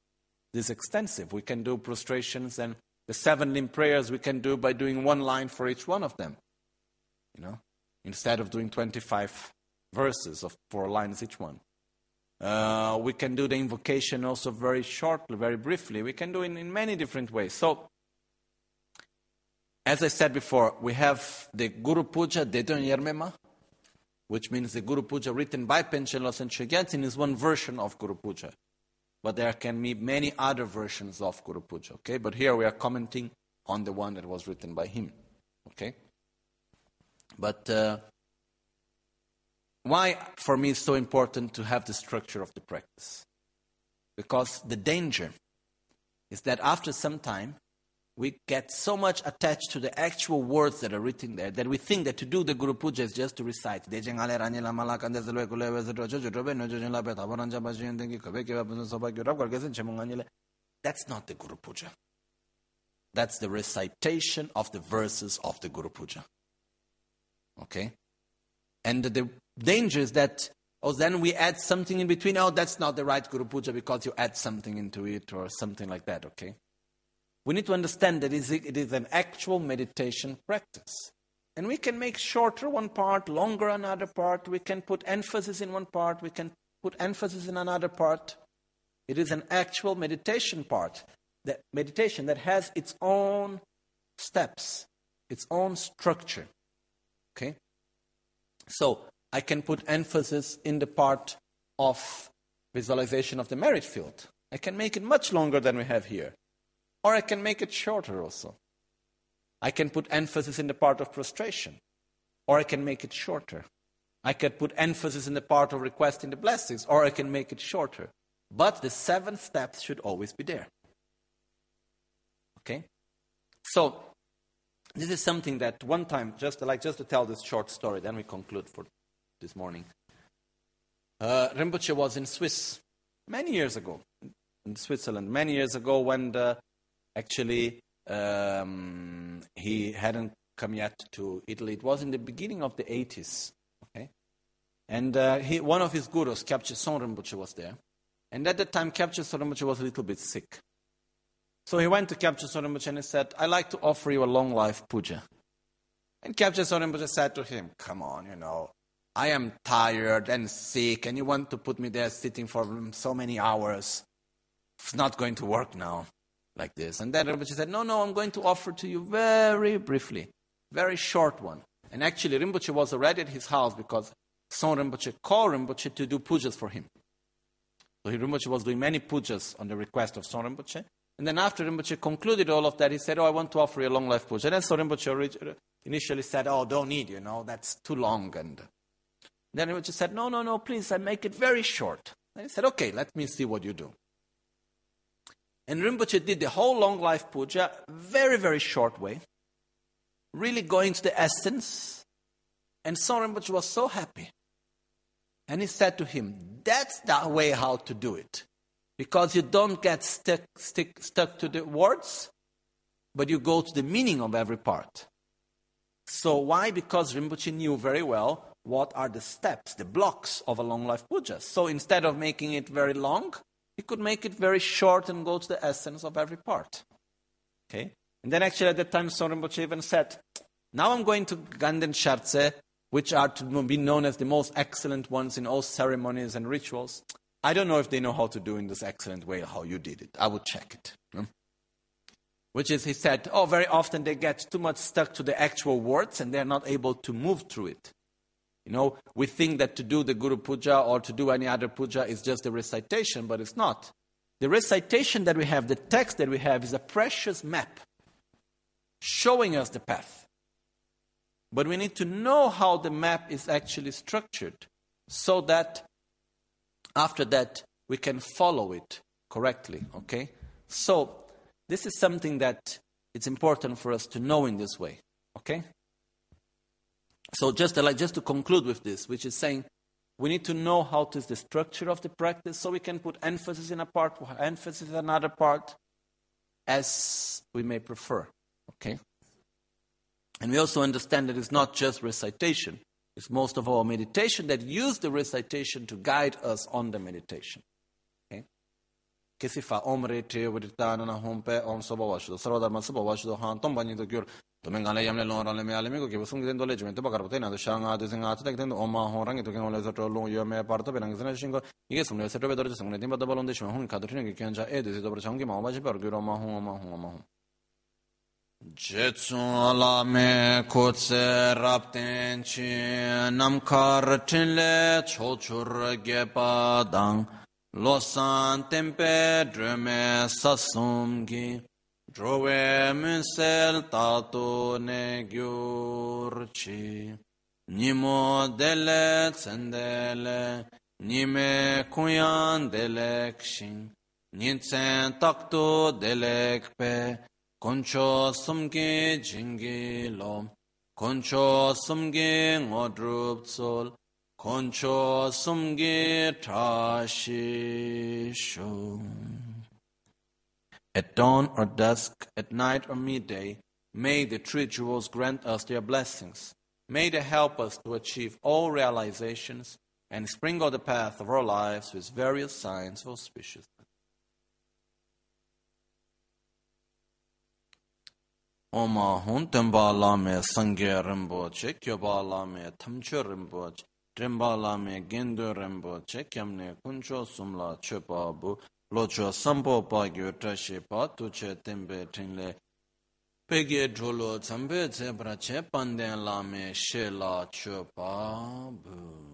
this extensive. We can do prostrations and the seven limb prayers we can do by doing one line for each one of them. You know, instead of doing 25 verses of four lines each one. Uh, we can do the invocation also very shortly, very briefly. We can do it in many different ways. So, as I said before, we have the Guru Puja Dedon Yermema, which means the Guru Puja written by Panchen Losang Chökyi Gyaltsen is one version of Guru Puja. But there can be many other versions of Guru Puja, okay? But here we are commenting on the one that was written by him, okay? But uh, why, for me, it's so important to have the structure of the practice? Because the danger is that after some time, we get so much attached to the actual words that are written there that we think that to do the Guru Puja is just to recite. That's not the Guru Puja. That's the recitation of the verses of the Guru Puja. Okay? And the danger is that, oh, then we add something in between. Oh, that's not the right Guru Puja because you add something into it or something like that, okay? We need to understand that it is an actual meditation practice. And we can make shorter one part, longer another part. We can put emphasis in one part, we can put emphasis in another part. It is an actual meditation part, that meditation that has its own steps, its own structure. Okay? So, I can put emphasis in the part of visualization of the merit field. I can make it much longer than we have here. Or I can make it shorter also. I can put emphasis in the part of prostration. Or I can make it shorter. I can put emphasis in the part of requesting the blessings. Or I can make it shorter. But the seven steps should always be there. Okay? So, this is something that one time, just like just to tell this short story, then we conclude for this morning. Uh, Rinpoche was in Swiss many years ago, in Switzerland, many years ago when the Actually, um, he hadn't come yet to Italy. It was in the beginning of the 80s. Okay? And uh, he, one of his gurus, Kyabje Rinpoche, was there. And at that time, Kyabje Rinpoche was a little bit sick. So he went to Kyabje Rinpoche and he said, I'd like to offer you a long life puja. And Kyabje Rinpoche said to him, Come on, you know, I am tired and sick, and you want to put me there sitting for so many hours. It's not going to work now like this. And then Rinpoche said, No, no, I'm going to offer to you very briefly, very short one. And actually, Rinpoche was already at his house because Zong Rinpoche called Rinpoche to do pujas for him. So Rinpoche was doing many pujas on the request of Zong Rinpoche. And then after Rinpoche concluded all of that, he said, Oh, I want to offer you a long life puja. And then Zong Rinpoche initially said, Oh, don't need, you know, that's too long. And then Rinpoche said, No, no, no, please, I make it very short. And he said, Okay, let me see what you do. And Rinpoche did the whole long life puja very, very short way, really going to the essence, And Soren Rinpoche was so happy. And he said to him, That's the way how to do it. Because you don't get stuck, stick, stuck to the words, but you go to the meaning of every part. So, why? Because Rinpoche knew very well what are the steps, the blocks of a long life puja. So, instead of making it very long, he could make it very short and go to the essence of every part. Okay? And then, actually, at that time, Soren even said, Now I'm going to Ganden Shartse, which are to be known as the most excellent ones in all ceremonies and rituals. I don't know if they know how to do in this excellent way how you did it. I would check it. Hmm? Which is, he said, oh, very often they get too much stuck to the actual words and they're not able to move through it. You know, we think that to do the Guru Puja or to do any other puja is just a recitation, but it's not. The recitation that we have, the text that we have, is a precious map showing us the path. But we need to know how the map is actually structured so that after that we can follow it correctly. Okay? So, this is something that it's important for us to know in this way. Okay? So, just, like, just to conclude with this, which is saying we need to know how to the structure of the practice so we can put emphasis in a part, emphasis in another part, as we may prefer. Okay? And we also understand that it's not just recitation, it's most of all meditation that use the recitation to guide us on the meditation. Okay? tumen gale yamle lon ran le me alme ko ke busung den dole jumen to bakar bote na do shang a de sing a ta de den o ma ho rang to ken ole so to long yo me par to benang zena shingo ige sumle se to be dor de sungne dimba balon de shon ka do trin ge kyan ja e de de bor chang ge ma ba ji par gyro ma ho ma ho ma ho jetsun ala me ko tse rapten chi nam kar tin le cho chur ge pa dang losan tempe drume sasum gi Drove msel tatu ne gyurchi, nimo dele tsendele, nime kunyan delek shin, nintsen taktu delek pe, koncho sumgi jingi lom, koncho sumgi ngodrup tsol, koncho sumgi tashi shum. At dawn or dusk, at night or midday, may the three jewels grant us their blessings. May they help us to achieve all realizations and sprinkle the path of our lives with various signs of auspiciousness. Oma hun tenpa lame sangye rinpoche, kyoba lame tamche rinpoche, gendo rinpoche, kiamne kuncho sumla chepa bu, locho sampo pa gyo trashe pa tuche tempe tingle. Pege dholo tsampe tsepra che panden lame she la chepa bu.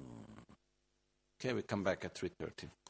Okay, we come back at 3.30.